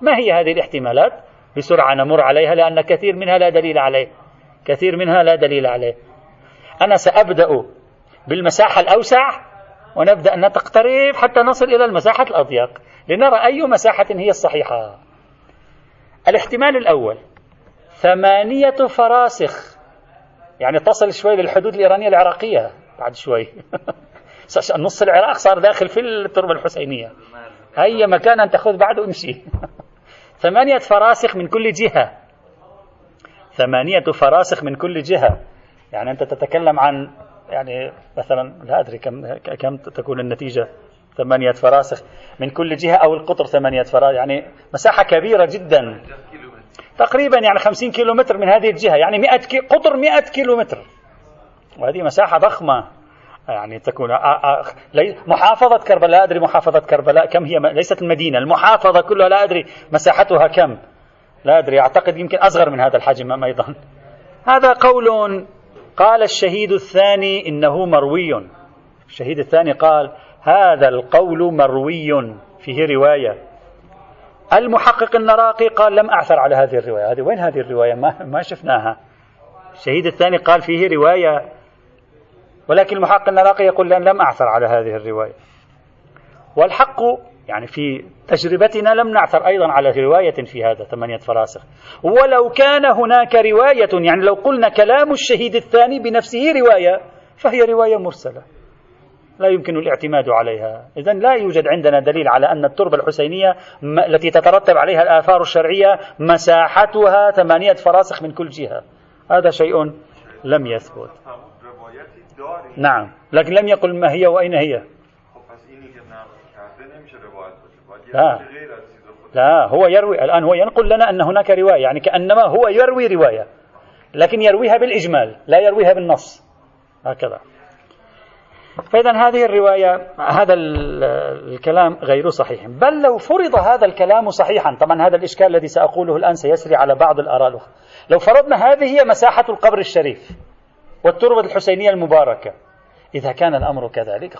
Speaker 1: ما هي هذه الاحتمالات؟ بسرعة نمر عليها لأن كثير منها لا دليل عليه. كثير منها لا دليل عليه. أنا سأبدأ بالمساحة الأوسع ونبدأ أن نقترب حتى نصل إلى المساحة الأضيق لنرى أي مساحة هي الصحيحة. الاحتمال الأول ثمانية فراسخ يعني تصل شوي للحدود الإيرانية العراقية بعد شوي. نص العراق صار داخل في التربة الحسينية. أي مكان أن تأخذ بعده امشي ثمانية فراسخ من كل جهة. ثمانية فراسخ من كل جهة. يعني أنت تتكلم عن يعني مثلا لا أدري كم كم تكون النتيجة. ثمانية فراسخ من كل جهة أو القطر ثمانية فراسخ يعني مساحة كبيرة جدا. تقريبا يعني خمسين كيلو متر من هذه الجهة يعني مئة كي قطر مئة كيلو متر وهذه مساحة ضخمة يعني تكون محافظة كربلاء لا أدري محافظة كربلاء كم هي ليست المدينة المحافظة كلها لا أدري مساحتها كم. لا أدري أعتقد يمكن أصغر من هذا الحجم أيضا. هذا قول قال الشهيد الثاني إنه مروي. الشهيد الثاني قال هذا القول مروي فيه رواية. المحقق النراقي قال لم أعثر على هذه الرواية. هذه وين هذه الرواية؟ ما, ما شفناها. الشهيد الثاني قال فيه رواية ولكن المحقق النراقي يقول لم أعثر على هذه الرواية. والحق يعني في تجربتنا لم نعثر أيضا على رواية في هذا ثمانية فراسخ. ولو كان هناك رواية يعني لو قلنا كلام الشهيد الثاني بنفسه رواية فهي رواية مرسلة. لا يمكن الاعتماد عليها. إذا لا يوجد عندنا دليل على أن التربة الحسينية التي تترتب عليها الآثار الشرعية مساحتها ثمانية فراسخ من كل جهة. هذا شيء لم يثبت. نعم. لكن لم يقل ما هي وأين هي. لا. لا هو يروي الآن هو ينقل لنا أن هناك رواية يعني كأنما هو يروي رواية لكن يرويها بالإجمال لا يرويها بالنص. هكذا. فإذا هذه الرواية هذا الكلام غير صحيح. بل لو فرض هذا الكلام صحيحا طبعا هذا الإشكال الذي سأقوله الآن سيسري على بعض الآراء الأخرى. لو فرضنا هذه هي مساحة القبر الشريف والتربة الحسينية المباركة إذا كان الأمر كذلك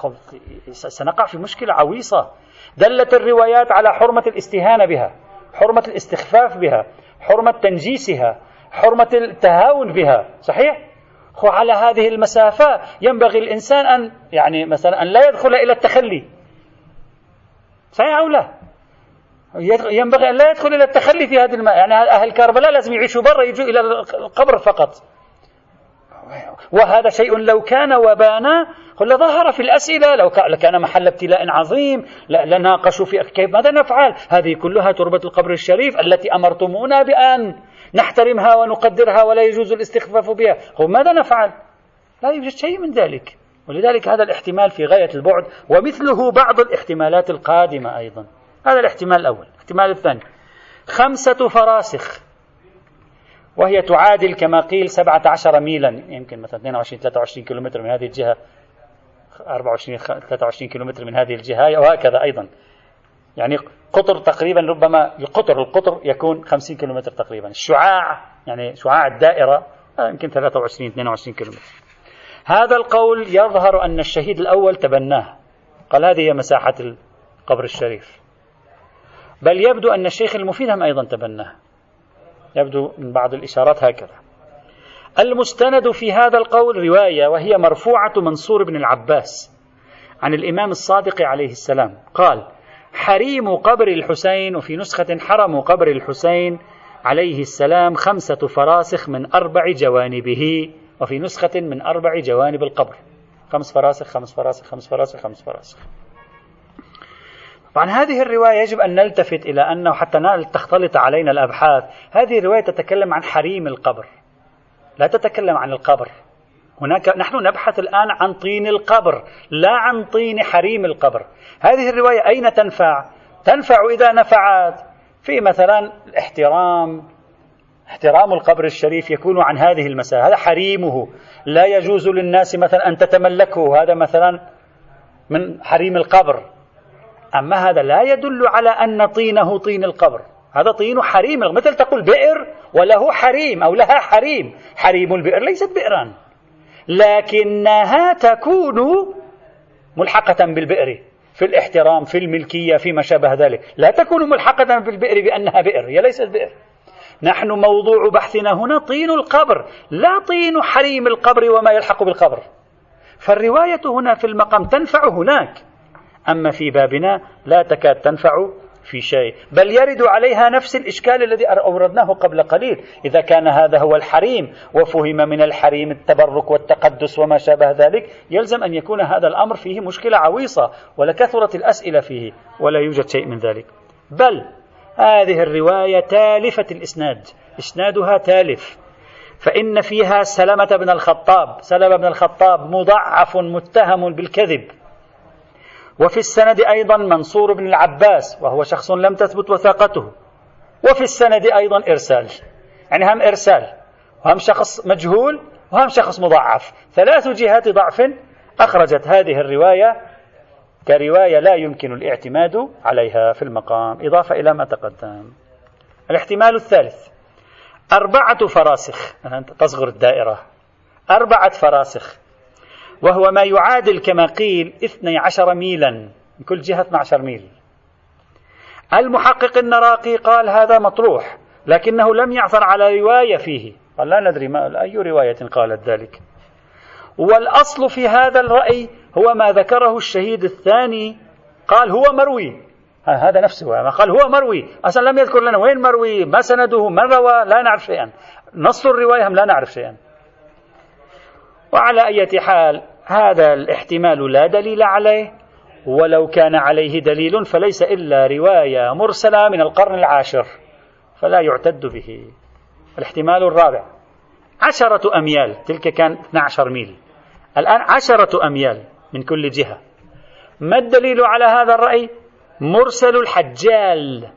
Speaker 1: سنقع في مشكلة عويصة. دلت الروايات على حرمة الاستهانة بها حرمة الاستخفاف بها حرمة تنجيسها حرمة التهاون بها صحيح؟ وعلى هذه المسافة ينبغي الإنسان أن يعني مثلا أن لا يدخل إلى التخلي. صحيح أو لا؟ ينبغي أن لا يدخل إلى التخلي في هذه الماء يعني أهل كربلاء لازم يعيشوا برا يجوا إلى القبر فقط. وهذا شيء لو كان وبانا لظهر في الأسئلة لو كان محل ابتلاء عظيم لناقشوا في كيف ماذا نفعل. هذه كلها تربة القبر الشريف التي أمرتمونا بأن نحترمها ونقدرها ولا يجوز الاستخفاف بها. هو ماذا نفعل؟ لا يوجد شيء من ذلك. ولذلك هذا الاحتمال في غاية البعد ومثله بعض الاحتمالات القادمة أيضا. هذا الاحتمال الأول. الاحتمال الثاني. خمسة فراسخ وهي تعادل كما قيل 17 ميلا يمكن مثلا 22 23 كيلومتر من هذه الجهة 24 23 كيلومتر من هذه الجهة وهكذا أيضا. يعني قطر تقريبا ربما القطر القطر يكون 50 كيلومتر تقريبا. الشعاع يعني شعاع الدائرة يمكن 23 22 كيلومتر. هذا القول يظهر أن الشهيد الأول تبناه. قال هذه هي مساحة القبر الشريف. بل يبدو أن الشيخ المفيد هم أيضا تبناه. يبدو من بعض الإشارات هكذا. المستند في هذا القول رواية وهي مرفوعة منصور بن العباس عن الإمام الصادق عليه السلام. قال حريم قبر الحسين وفي نسخة حرم قبر الحسين عليه السلام خمسة فراسخ من أربع جوانبه وفي نسخة من أربع جوانب القبر. خمس فراسخ خمس فراسخ خمس فراسخ خمس فراسخ. طبعا هذه الرواية يجب أن نلتفت إلى أنه حتى تختلط علينا الأبحاث. هذه الرواية تتكلم عن حريم القبر. لا تتكلم عن القبر. هناك نحن نبحث الآن عن طين القبر لا عن طين حريم القبر. هذه الرواية أين تنفع؟ تنفع إذا نفعت في مثلا الاحترام احترام القبر الشريف يكون عن هذه المسألة. هذا حريمه. لا يجوز للناس مثلا أن تتملكه. هذا مثلا من حريم القبر. أما هذا لا يدل على أن طينه طين القبر. هذا طين حريم مثل تقول بئر وله حريم أو لها حريم. حريم البئر ليست بئرا. لكنها تكون ملحقة بالبئر في الاحترام في الملكية فيما شابه ذلك. لا تكون ملحقة بالبئر بأنها بئر هي ليست بئر. نحن موضوع بحثنا هنا طين القبر لا طين حريم القبر وما يلحق بالقبر. فالرواية هنا في المقام تنفع هناك. أما في بابنا لا تكاد تنفع في شيء. بل يرد عليها نفس الإشكال الذي أوردناه قبل قليل. إذا كان هذا هو الحريم وفهم من الحريم التبرك والتقدس وما شابه ذلك يلزم أن يكون هذا الأمر فيه مشكلة عويصة ولكثرت الأسئلة فيه ولا يوجد شيء من ذلك. بل هذه الرواية تالفة الإسناد. إسنادها تالف. فإن فيها سلمة بن الخطاب. سلمة بن الخطاب مضعف متهم بالكذب. وفي السند أيضا منصور بن العباس وهو شخص لم تثبت وثاقته. وفي السند أيضا إرسال يعني هم إرسال وهم شخص مجهول وهم شخص مضعف. ثلاث جهات ضعف أخرجت هذه الرواية كرواية لا يمكن الاعتماد عليها في المقام. إضافة إلى ما تقدم. الاحتمال الثالث أربعة فراسخ تصغر الدائرة. أربعة فراسخ وهو ما يعادل كما قيل 12 ميلا من كل جهة 12 ميل. المحقق النراقي قال هذا مطروح لكنه لم يعثر على رواية فيه. قال لا ندري ما أي رواية قالت ذلك. والأصل في هذا الرأي هو ما ذكره الشهيد الثاني قال هو مروي. هذا نفسه قال هو مروي. أصلا لم يذكر لنا وين مروي ما سنده من روى لا نعرف شيئا. نص الرواية هم لا نعرف شيئا. وعلى أي حال هذا الاحتمال لا دليل عليه ولو كان عليه دليل فليس إلا رواية مرسلة من القرن العاشر فلا يعتد به. الاحتمال الرابع عشرة أميال تلك كان 12 ميل. الآن عشرة أميال من كل جهة. ما الدليل على هذا الرأي؟ مرسل الحجال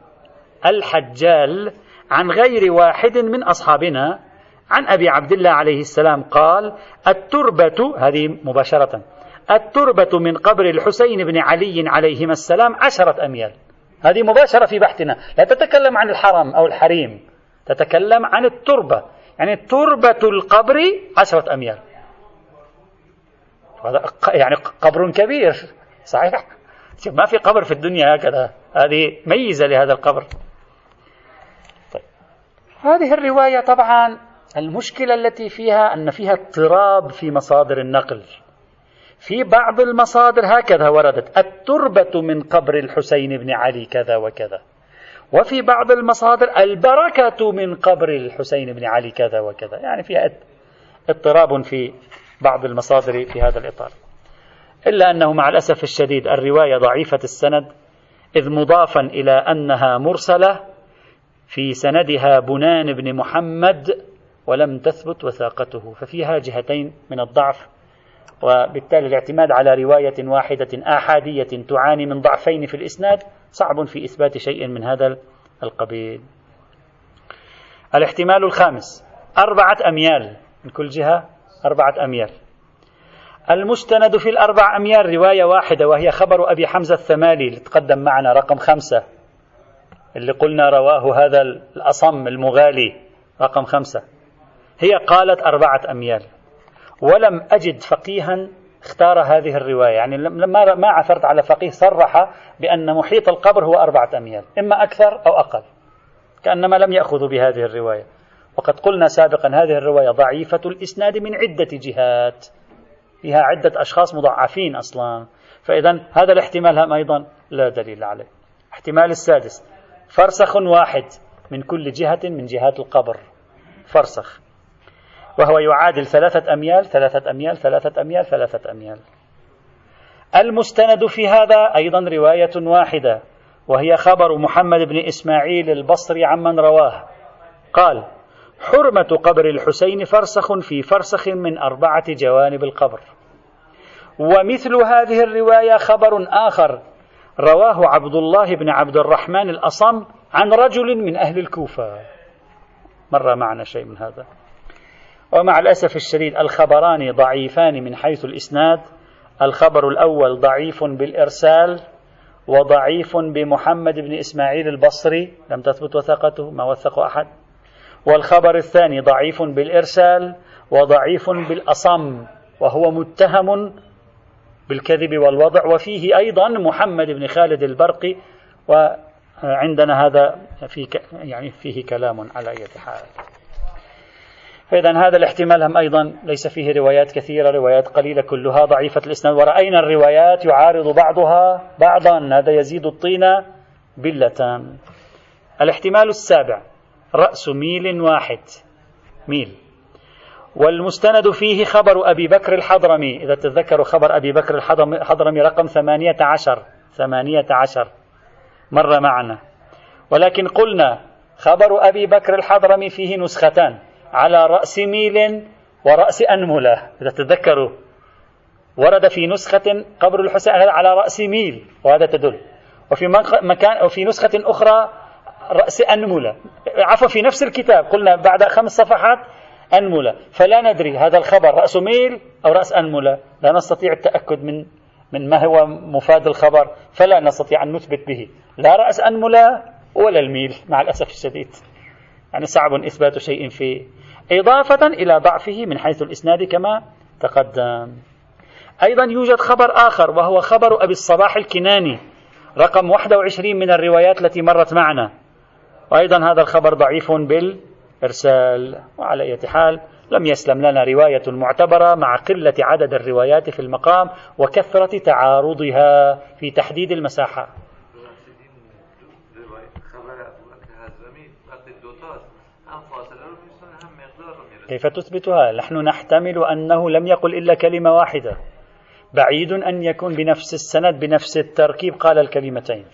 Speaker 1: الحجال عن غير واحد من أصحابنا عن أبي عبد الله عليه السلام قال التربة هذه مباشرة التربة من قبر الحسين بن علي عليهما السلام عشرة أميال. هذه مباشرة في بحثنا. لا تتكلم عن الحرم أو الحريم تتكلم عن التربة. يعني تربة القبر عشرة أميال. هذا يعني قبر كبير. صحيح؟ ما في قبر في الدنيا هكذا. هذه ميزة لهذا القبر. طيب. هذه الرواية طبعا المشكلة التي فيها أن فيها اضطراب في مصادر النقل. في بعض المصادر هكذا وردت التربة من قبر الحسين بن علي كذا وكذا. وفي بعض المصادر البركة من قبر الحسين بن علي كذا وكذا. يعني فيها اضطراب في بعض المصادر في هذا الإطار. إلا أنه مع الأسف الشديد الرواية ضعيفة السند إذ مضافا إلى أنها مرسلة في سندها بنان بن محمد ولم تثبت وثاقته ففيها جهتين من الضعف وبالتالي الاعتماد على رواية واحدة آحادية تعاني من ضعفين في الإسناد صعب في إثبات شيء من هذا القبيل. الاحتمال الخامس أربعة أميال من كل جهة أربعة أميال. المستند في الأربع أميال رواية واحدة وهي خبر أبي حمزة الثمالي اللي تقدم معنا رقم خمسة اللي قلنا رواه هذا الأصم المغالي رقم خمسة. هي قالت أربعة أميال. ولم أجد فقيها اختار هذه الرواية. يعني لما ما عثرت على فقيه صرح بأن محيط القبر هو أربعة أميال إما أكثر أو أقل كأنما لم يأخذوا بهذه الرواية. وقد قلنا سابقا هذه الرواية ضعيفة الإسناد من عدة جهات فيها عدة أشخاص مضعفين أصلا. فإذا هذا الاحتمال هم أيضا لا دليل عليه. احتمال السادس فرسخ واحد من كل جهة من جهات القبر. فرسخ. وهو يعادل ثلاثة أميال ثلاثة أميال ثلاثة أميال ثلاثة أميال. المستند في هذا أيضا رواية واحدة وهي خبر محمد بن إسماعيل البصري عمن رواه. قال حرمة قبر الحسين فرسخ في فرسخ من أربعة جوانب القبر. ومثل هذه الرواية خبر آخر رواه عبد الله بن عبد الرحمن الأصم عن رجل من أهل الكوفة. مر معنا شيء من هذا. ومع الأسف الشديد الخبران ضعيفان من حيث الإسناد. الخبر الأول ضعيف بالإرسال وضعيف بمحمد بن إسماعيل البصري لم تثبت وثاقته ما وثقه أحد. والخبر الثاني ضعيف بالإرسال وضعيف بالأصم وهو متهم بالكذب والوضع. وفيه أيضا محمد بن خالد البرقي و عندنا هذا في يعني فيه كلام على أي حال. فإذا هذا الاحتمال هم أيضا ليس فيه روايات كثيرة روايات قليلة كلها ضعيفة الإسناد. ورأينا الروايات يعارض بعضها بعضا هذا يزيد الطين بلة الاحتمال السابع رأس ميل واحد. ميل. والمستند فيه خبر أبي بكر الحضرمي. إذا تذكروا خبر أبي بكر الحضرمي رقم ثمانية عشر. ثمانية عشر. مر معنا. ولكن قلنا خبر أبي بكر الحضرمي فيه نسختان. على رأس ميل ورأس أنملة. إذا تذكروا ورد في نسخة قبر الحسين على رأس ميل وهذا تدل. وفي مكان وفي نسخة أخرى رأس أنملة. عفوا في نفس الكتاب. قلنا بعد خمس صفحات أنملة. فلا ندري هذا الخبر رأس ميل أو رأس أنملة. لا نستطيع التأكد من من ما هو مفاد الخبر. فلا نستطيع أن نثبت به. لا رأس أنملة ولا الميل مع الأسف الشديد. يعني صعب إثبات شيء فيه إضافة إلى ضعفه من حيث الإسناد كما تقدم. أيضا يوجد خبر آخر وهو خبر أبي الصباح الكناني رقم 21 من الروايات التي مرت معنا. وأيضا هذا الخبر ضعيف بالإرسال وعلى أي حال لم يسلم لنا رواية معتبرة مع قلة عدد الروايات في المقام وكثرة تعارضها في تحديد المساحة. كيف تثبتها؟ نحن نحتمل أنه لم يقل إلا كلمة واحدة. بعيد أن يكون بنفس السند بنفس التركيب قال الكلمتين.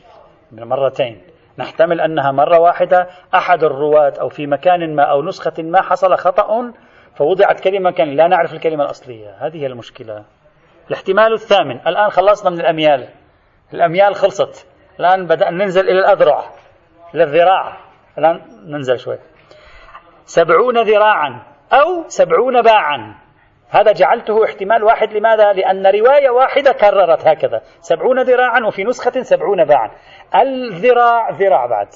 Speaker 1: مرتين. نحتمل أنها مرة واحدة. أحد الرواة أو في مكان ما أو نسخة ما حصل خطأ فوضعت كلمة كان لا نعرف الكلمة الأصلية. هذه هي المشكلة. الاحتمال الثامن. الآن خلصنا من الأميال. الأميال خلصت. الآن بدأنا ننزل إلى الأذرع إلى الذراع. الآن ننزل شوي. سبعون ذراعا. أو سبعون باعا. هذا جعلته احتمال واحد. لماذا؟ لأن رواية واحدة كررت هكذا. سبعون ذراعا وفي نسخة سبعون باعا. الذراع ذراع بعد.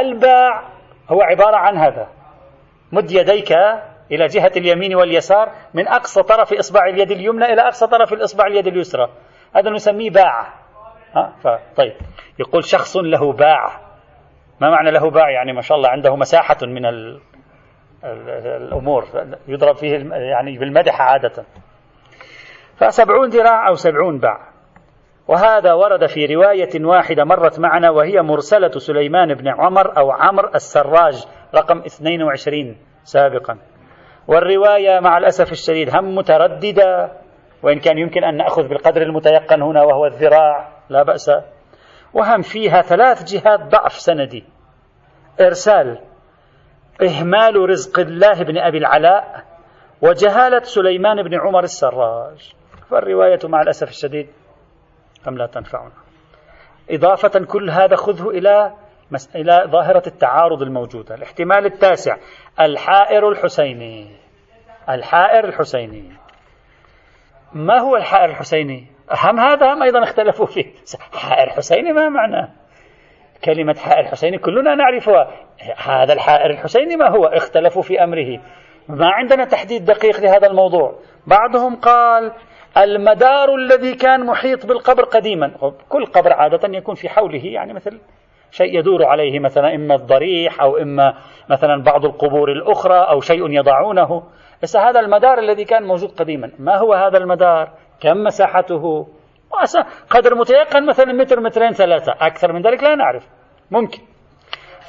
Speaker 1: الباع هو عبارة عن هذا. مد يديك إلى جهة اليمين واليسار من أقصى طرف إصبع اليد اليمنى إلى أقصى طرف الإصبع اليد اليسرى. هذا نسميه باع. ها؟ طيب. يقول شخص له باع. ما معنى له باع؟ يعني ما شاء الله عنده مساحة من. الأمور. يضرب فيه يعني بالمدح عادة. فسبعون ذراع أو سبعون باع. وهذا ورد في رواية واحدة مرت معنا وهي مرسلة سليمان بن عمر أو عمر السراج رقم 22 سابقا. والرواية مع الأسف الشديد هم مترددة وإن كان يمكن أن نأخذ بالقدر المتيقن هنا وهو الذراع لا بأس. وهم فيها ثلاث جهات ضعف سندي. إرسال إهمال رزق الله بن أبي العلاء وجهالة سليمان بن عمر السراج. فالرواية مع الأسف الشديد أم لا تنفعنا. إضافة كل هذا خذه إلى إلى ظاهرة التعارض الموجودة. الاحتمال التاسع الحائر الحسيني. الحائر الحسيني. ما هو الحائر الحسيني؟ هم هذا هم أيضا اختلفوا فيه؟ حائر حسيني ما معناه. كلمة حائر حسيني كلنا نعرفها. هذا الحائر الحسيني ما هو؟ اختلفوا في أمره. ما عندنا تحديد دقيق لهذا الموضوع. بعضهم قال المدار الذي كان محيط بالقبر قديما. كل قبر عادة يكون في حوله يعني مثل شيء يدور عليه مثلا إما الضريح أو إما مثلا بعض القبور الأخرى أو شيء يضعونه. بس هذا المدار الذي كان موجود قديما ما هو هذا المدار؟ كم مساحته؟ قدر متيقن مثلا متر مترين ثلاثة. أكثر من ذلك لا نعرف. ممكن.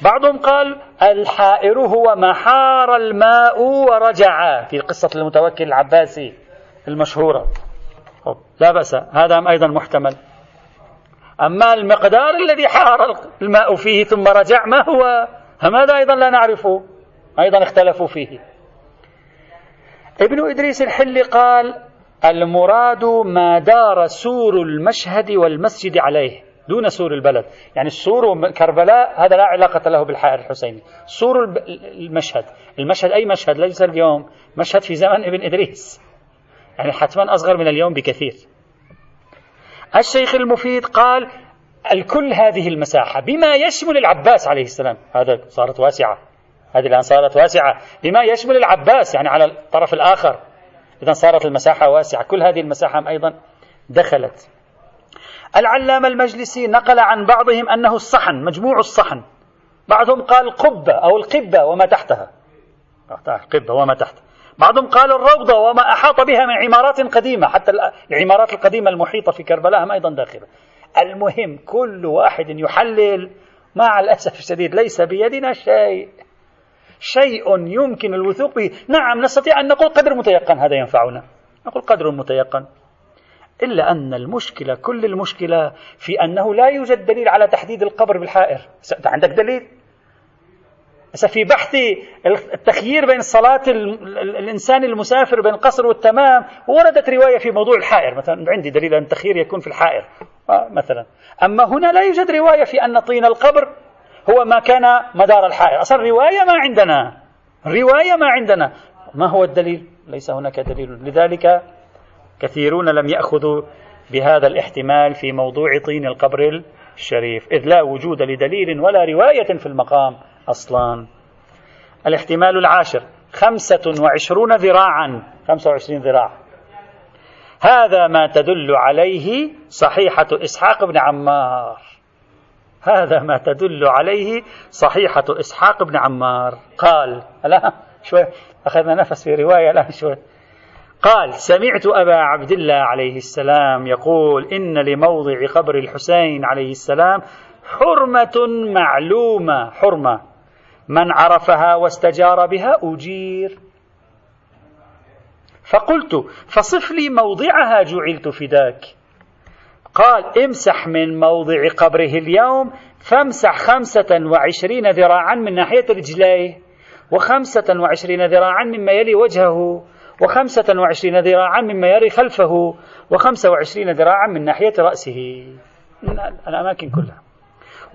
Speaker 1: بعضهم قال الحائر هو ما حار الماء ورجع. في قصة المتوكل العباسي المشهورة. لا بأس. هذا أيضا محتمل. أما المقدار الذي حار الماء فيه ثم رجع ما هو؟ هذا أيضا لا نعرفه. أيضا اختلفوا فيه. ابن إدريس الحلي قال المراد ما دار سور المشهد والمسجد عليه دون سور البلد. يعني السور كربلاء هذا لا علاقة له بالحائر الحسيني. سور المشهد. المشهد أي مشهد؟ ليس اليوم. مشهد في زمن ابن إدريس. يعني حتما أصغر من اليوم بكثير. الشيخ المفيد قال الكل هذه المساحة بما يشمل العباس عليه السلام. هذا صارت واسعة. هذه الآن صارت واسعة. بما يشمل العباس يعني على الطرف الآخر. إذا صارت المساحة واسعة. كل هذه المساحة أيضا دخلت. العلامة المجلسي نقل عن بعضهم أنه الصحن مجموع الصحن. بعضهم قال قبة أو القبة وما تحتها. القبة وما تحت. بعضهم قال الروضة وما أحاط بها من عمارات قديمة. حتى العمارات القديمة المحيطة في كربلاء هم أيضا داخلة. المهم كل واحد يحلل. مع الأسف الشديد ليس بيدنا شيء. شيء يمكن الوثوق به. نعم نستطيع أن نقول قدر متيقن هذا ينفعنا. نقول قدر متيقن. إلا أن المشكلة كل المشكلة في أنه لا يوجد دليل على تحديد القبر بالحائر. عندك دليل؟ في بحث التخيير بين صلاة الإنسان المسافر بين القصر والتمام وردت رواية في موضوع الحائر. مثلا عندي دليل أن التخيير يكون في الحائر آه، مثلا. أما هنا لا يوجد رواية في أن طين القبر هو ما كان مدار الحائر أصلا رواية ما عندنا. رواية ما عندنا. ما هو الدليل؟ ليس هناك دليل. لذلك كثيرون لم يأخذوا بهذا الاحتمال في موضوع طين القبر الشريف. إذ لا وجود لدليل ولا رواية في المقام أصلا. الاحتمال العاشر. خمسة وعشرون ذراعا. خمسة وعشرين ذراع. هذا ما تدل عليه صحيحة إسحاق بن عمار. هذا ما تدل عليه صحيحة إسحاق بن عمار. قال لا شوي أخذنا نفس في رواية لا شوي. قال سمعت أبا عبد الله عليه السلام يقول إن لموضع قبر الحسين عليه السلام حرمة معلومة. حرمة. من عرفها واستجار بها أجير. فقلت فصف لي موضعها جعلت فداك. قال امسح من موضع قبره اليوم فامسح خمسة وعشرين ذراعا من ناحية رجليه وخمسة وعشرين ذراعا مما يلي وجهه وخمسة وعشرين ذراعا مما يلي خلفه وخمسة وعشرين ذراعا من ناحية رأسه. الأماكن كلها.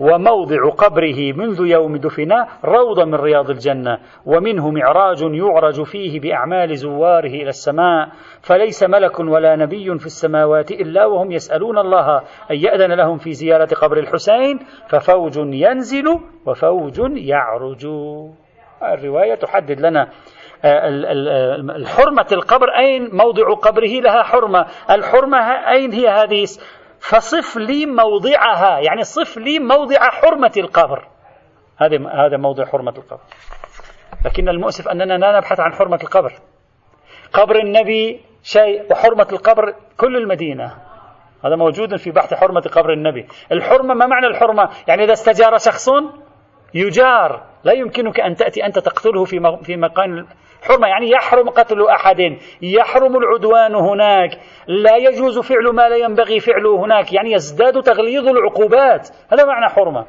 Speaker 1: وموضع قبره منذ يوم دفن روضة من رياض الجنة ومنه معراج يعرج فيه بأعمال زواره إلى السماء فليس ملك ولا نبي في السماوات إلا وهم يسألون الله أن يأذن لهم في زيارة قبر الحسين ففوج ينزل وفوج يعرج. الرواية تحدد لنا آه، الحرمة القبر أين؟ موضع قبره لها حرمة. الحرمة أين هي هذه؟ فصف لي موضعها يعني صف لي موضع حرمة القبر. هذا هذا موضع حرمة القبر. لكن المؤسف أننا لا نبحث عن حرمة القبر. قبر النبي شيء وحرمة القبر كل المدينة. هذا موجود في بحث حرمة قبر النبي. الحرمة ما معنى الحرمة؟ يعني إذا استجار شخص يجار لا يمكنك أن تأتي أنت تقتله في في مكان حرمة يعني يحرم قتل أحد. يحرم العدوان هناك. لا يجوز فعل ما لا ينبغي فعله هناك. يعني يزداد تغليظ العقوبات. هذا معنى حرمة.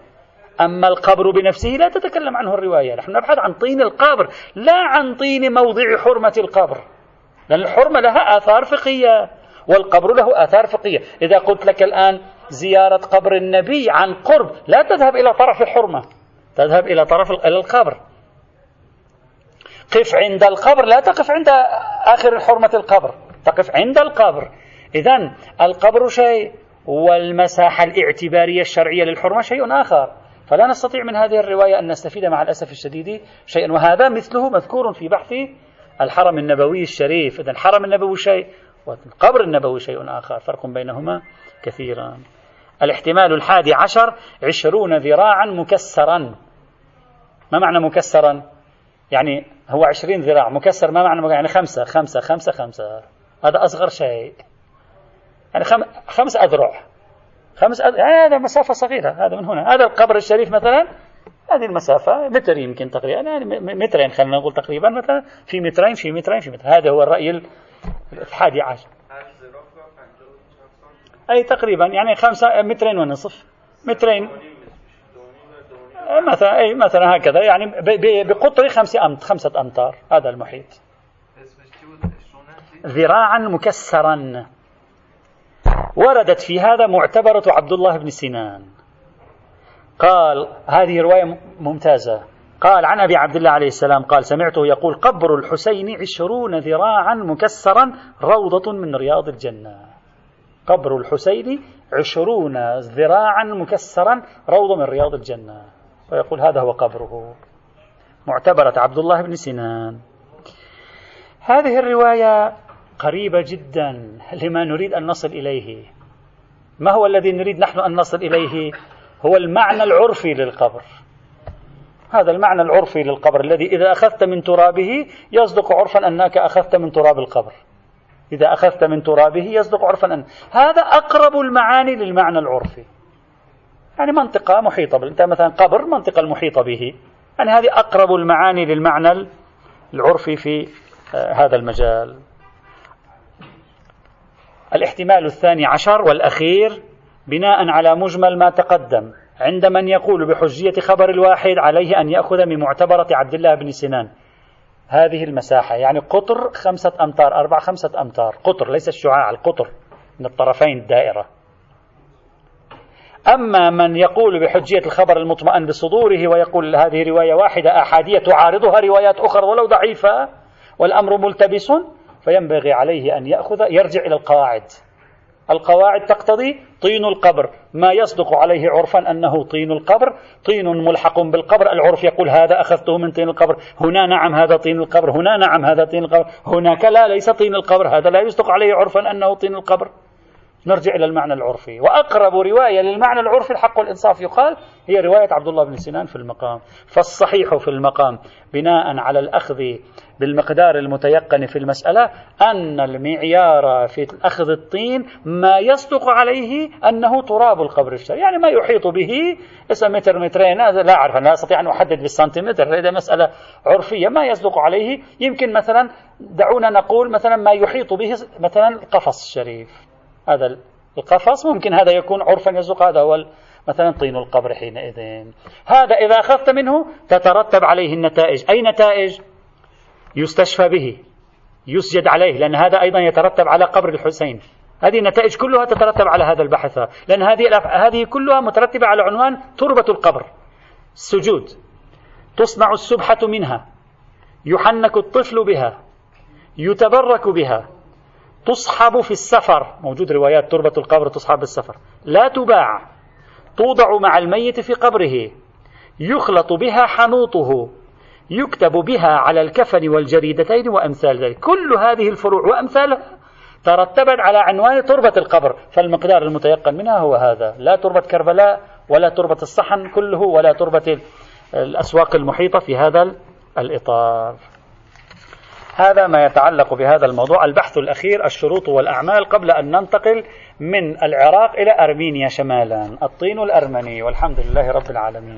Speaker 1: أما القبر بنفسه لا تتكلم عنه الرواية. نحن نبحث عن طين القبر لا عن طين موضع حرمة القبر. لأن الحرمة لها آثار فقهية والقبر له آثار فقهية. إذا قلت لك الآن زيارة قبر النبي عن قرب لا تذهب إلى طرف الحرمة تذهب إلى طرف القبر. قف عند القبر لا تقف عند آخر حرمة القبر تقف عند القبر. إذا القبر شيء والمساحة الاعتبارية الشرعية للحرمة شيء آخر. فلا نستطيع من هذه الرواية أن نستفيد مع الأسف الشديد شيئا وهذا مثله مذكور في بحث الحرم النبوي الشريف. إذا الحرم النبوي شيء والقبر النبوي شيء آخر فرق بينهما كثيرا. الاحتمال الحادي عشر عشرون ذراعا مكسرا. ما معنى مكسرا؟ يعني هو عشرين ذراع مكسر ما معنى يعني خمسة خمسة خمسة خمسة. هذا أصغر شيء. يعني خم... خمس أذرع. خمس أذرع يعني هذا مسافة صغيرة هذا من هنا. هذا القبر الشريف مثلا هذه المسافة متر يمكن تقريبا يعني مترين خلينا نقول تقريبا مثلا في مترين في مترين في متر. هذا هو الرأي الحادي عشر. أي تقريبا يعني خمسة مترين ونصف. مترين. مثلا أي مثلا هكذا. يعني بقطر خمسة أمت خمسة أمتار هذا المحيط. ذراعا مكسرا. وردت في هذا معتبرة عبد الله بن سنان. قال هذه رواية ممتازة. قال عن أبي عبد الله عليه السلام قال سمعته يقول قبر الحسين عشرون ذراعا مكسرا روضة من رياض الجنة. قبر الحسين عشرون ذراعا مكسرا روضة من رياض الجنة. ويقول هذا هو قبره. معتبرة عبد الله بن سنان. هذه الرواية قريبة جدا لما نريد أن نصل إليه. ما هو الذي نريد نحن أن نصل إليه؟ هو المعنى العرفي للقبر. هذا المعنى العرفي للقبر الذي إذا أخذت من ترابه يصدق عرفا أنك أخذت من تراب القبر. إذا أخذت من ترابه يصدق عرفا أن هذا أقرب المعاني للمعنى العرفي. يعني منطقة محيطة أنت مثلا قبر منطقة المحيطة به. يعني هذه أقرب المعاني للمعنى العرفي في آه، هذا المجال. الاحتمال الثاني عشر والأخير بناء على مجمل ما تقدم عند من يقول بحجية خبر الواحد عليه أن يأخذ من معتبرة عبد الله بن سنان. هذه المساحة يعني قطر خمسة أمتار أربع خمسة أمتار. قطر ليس الشعاع القطر من الطرفين الدائرة. أما من يقول بحجية الخبر المطمئن بصدوره ويقول هذه رواية واحدة أحادية تعارضها روايات أخرى ولو ضعيفة والأمر ملتبس فينبغي عليه أن يأخذ يرجع إلى القواعد. القواعد تقتضي طين القبر. ما يصدق عليه عرفا أنه طين القبر. طين ملحق بالقبر. العرف يقول هذا أخذته من طين القبر. هنا نعم هذا طين القبر. هنا نعم هذا طين القبر. هناك لا ليس طين القبر. هذا لا يصدق عليه عرفا أنه طين القبر. نرجع إلى المعنى العرفي. وأقرب رواية للمعنى العرفي الحق والإنصاف يقال هي رواية عبد الله بن سنان في المقام. فالصحيح في المقام بناء على الأخذ بالمقدار المتيقن في المسألة أن المعيار في أخذ الطين ما يصدق عليه أنه تراب القبر الشريف. يعني ما يحيط به اسم متر مترين. لا أعرف لا أستطيع أن أحدد بالسنتيمتر. هذا مسألة عرفية. ما يصدق عليه؟ يمكن مثلا دعونا نقول مثلا ما يحيط به مثلا القفص الشريف هذا القفص ممكن هذا يكون عرفا يزق هذا هو مثلا طين القبر حينئذ. هذا إذا أخذت منه تترتب عليه النتائج. أي نتائج؟ يستشفى به يسجد عليه لأن هذا أيضا يترتب على قبر الحسين. هذه النتائج كلها تترتب على هذا البحث. لأن هذه هذه كلها مترتبة على عنوان تربة القبر. السجود. تصنع السبحة منها. يحنك الطفل بها. يتبرك بها. تصحب في السفر. موجود روايات تربة القبر تصحب بالسفر لا تباع. توضع مع الميت في قبره. يخلط بها حنوطه. يكتب بها على الكفن والجريدتين وأمثال ذلك. كل هذه الفروع وأمثالها ترتبت على عنوان تربة القبر. فالمقدار المتيقن منها هو هذا. لا تربة كربلاء ولا تربة الصحن كله ولا تربة الأسواق المحيطة في هذا الإطار. هذا ما يتعلق بهذا الموضوع. البحث الأخير الشروط والأعمال قبل أن ننتقل من العراق إلى أرمينيا شمالا. الطين الأرمني والحمد لله رب العالمين.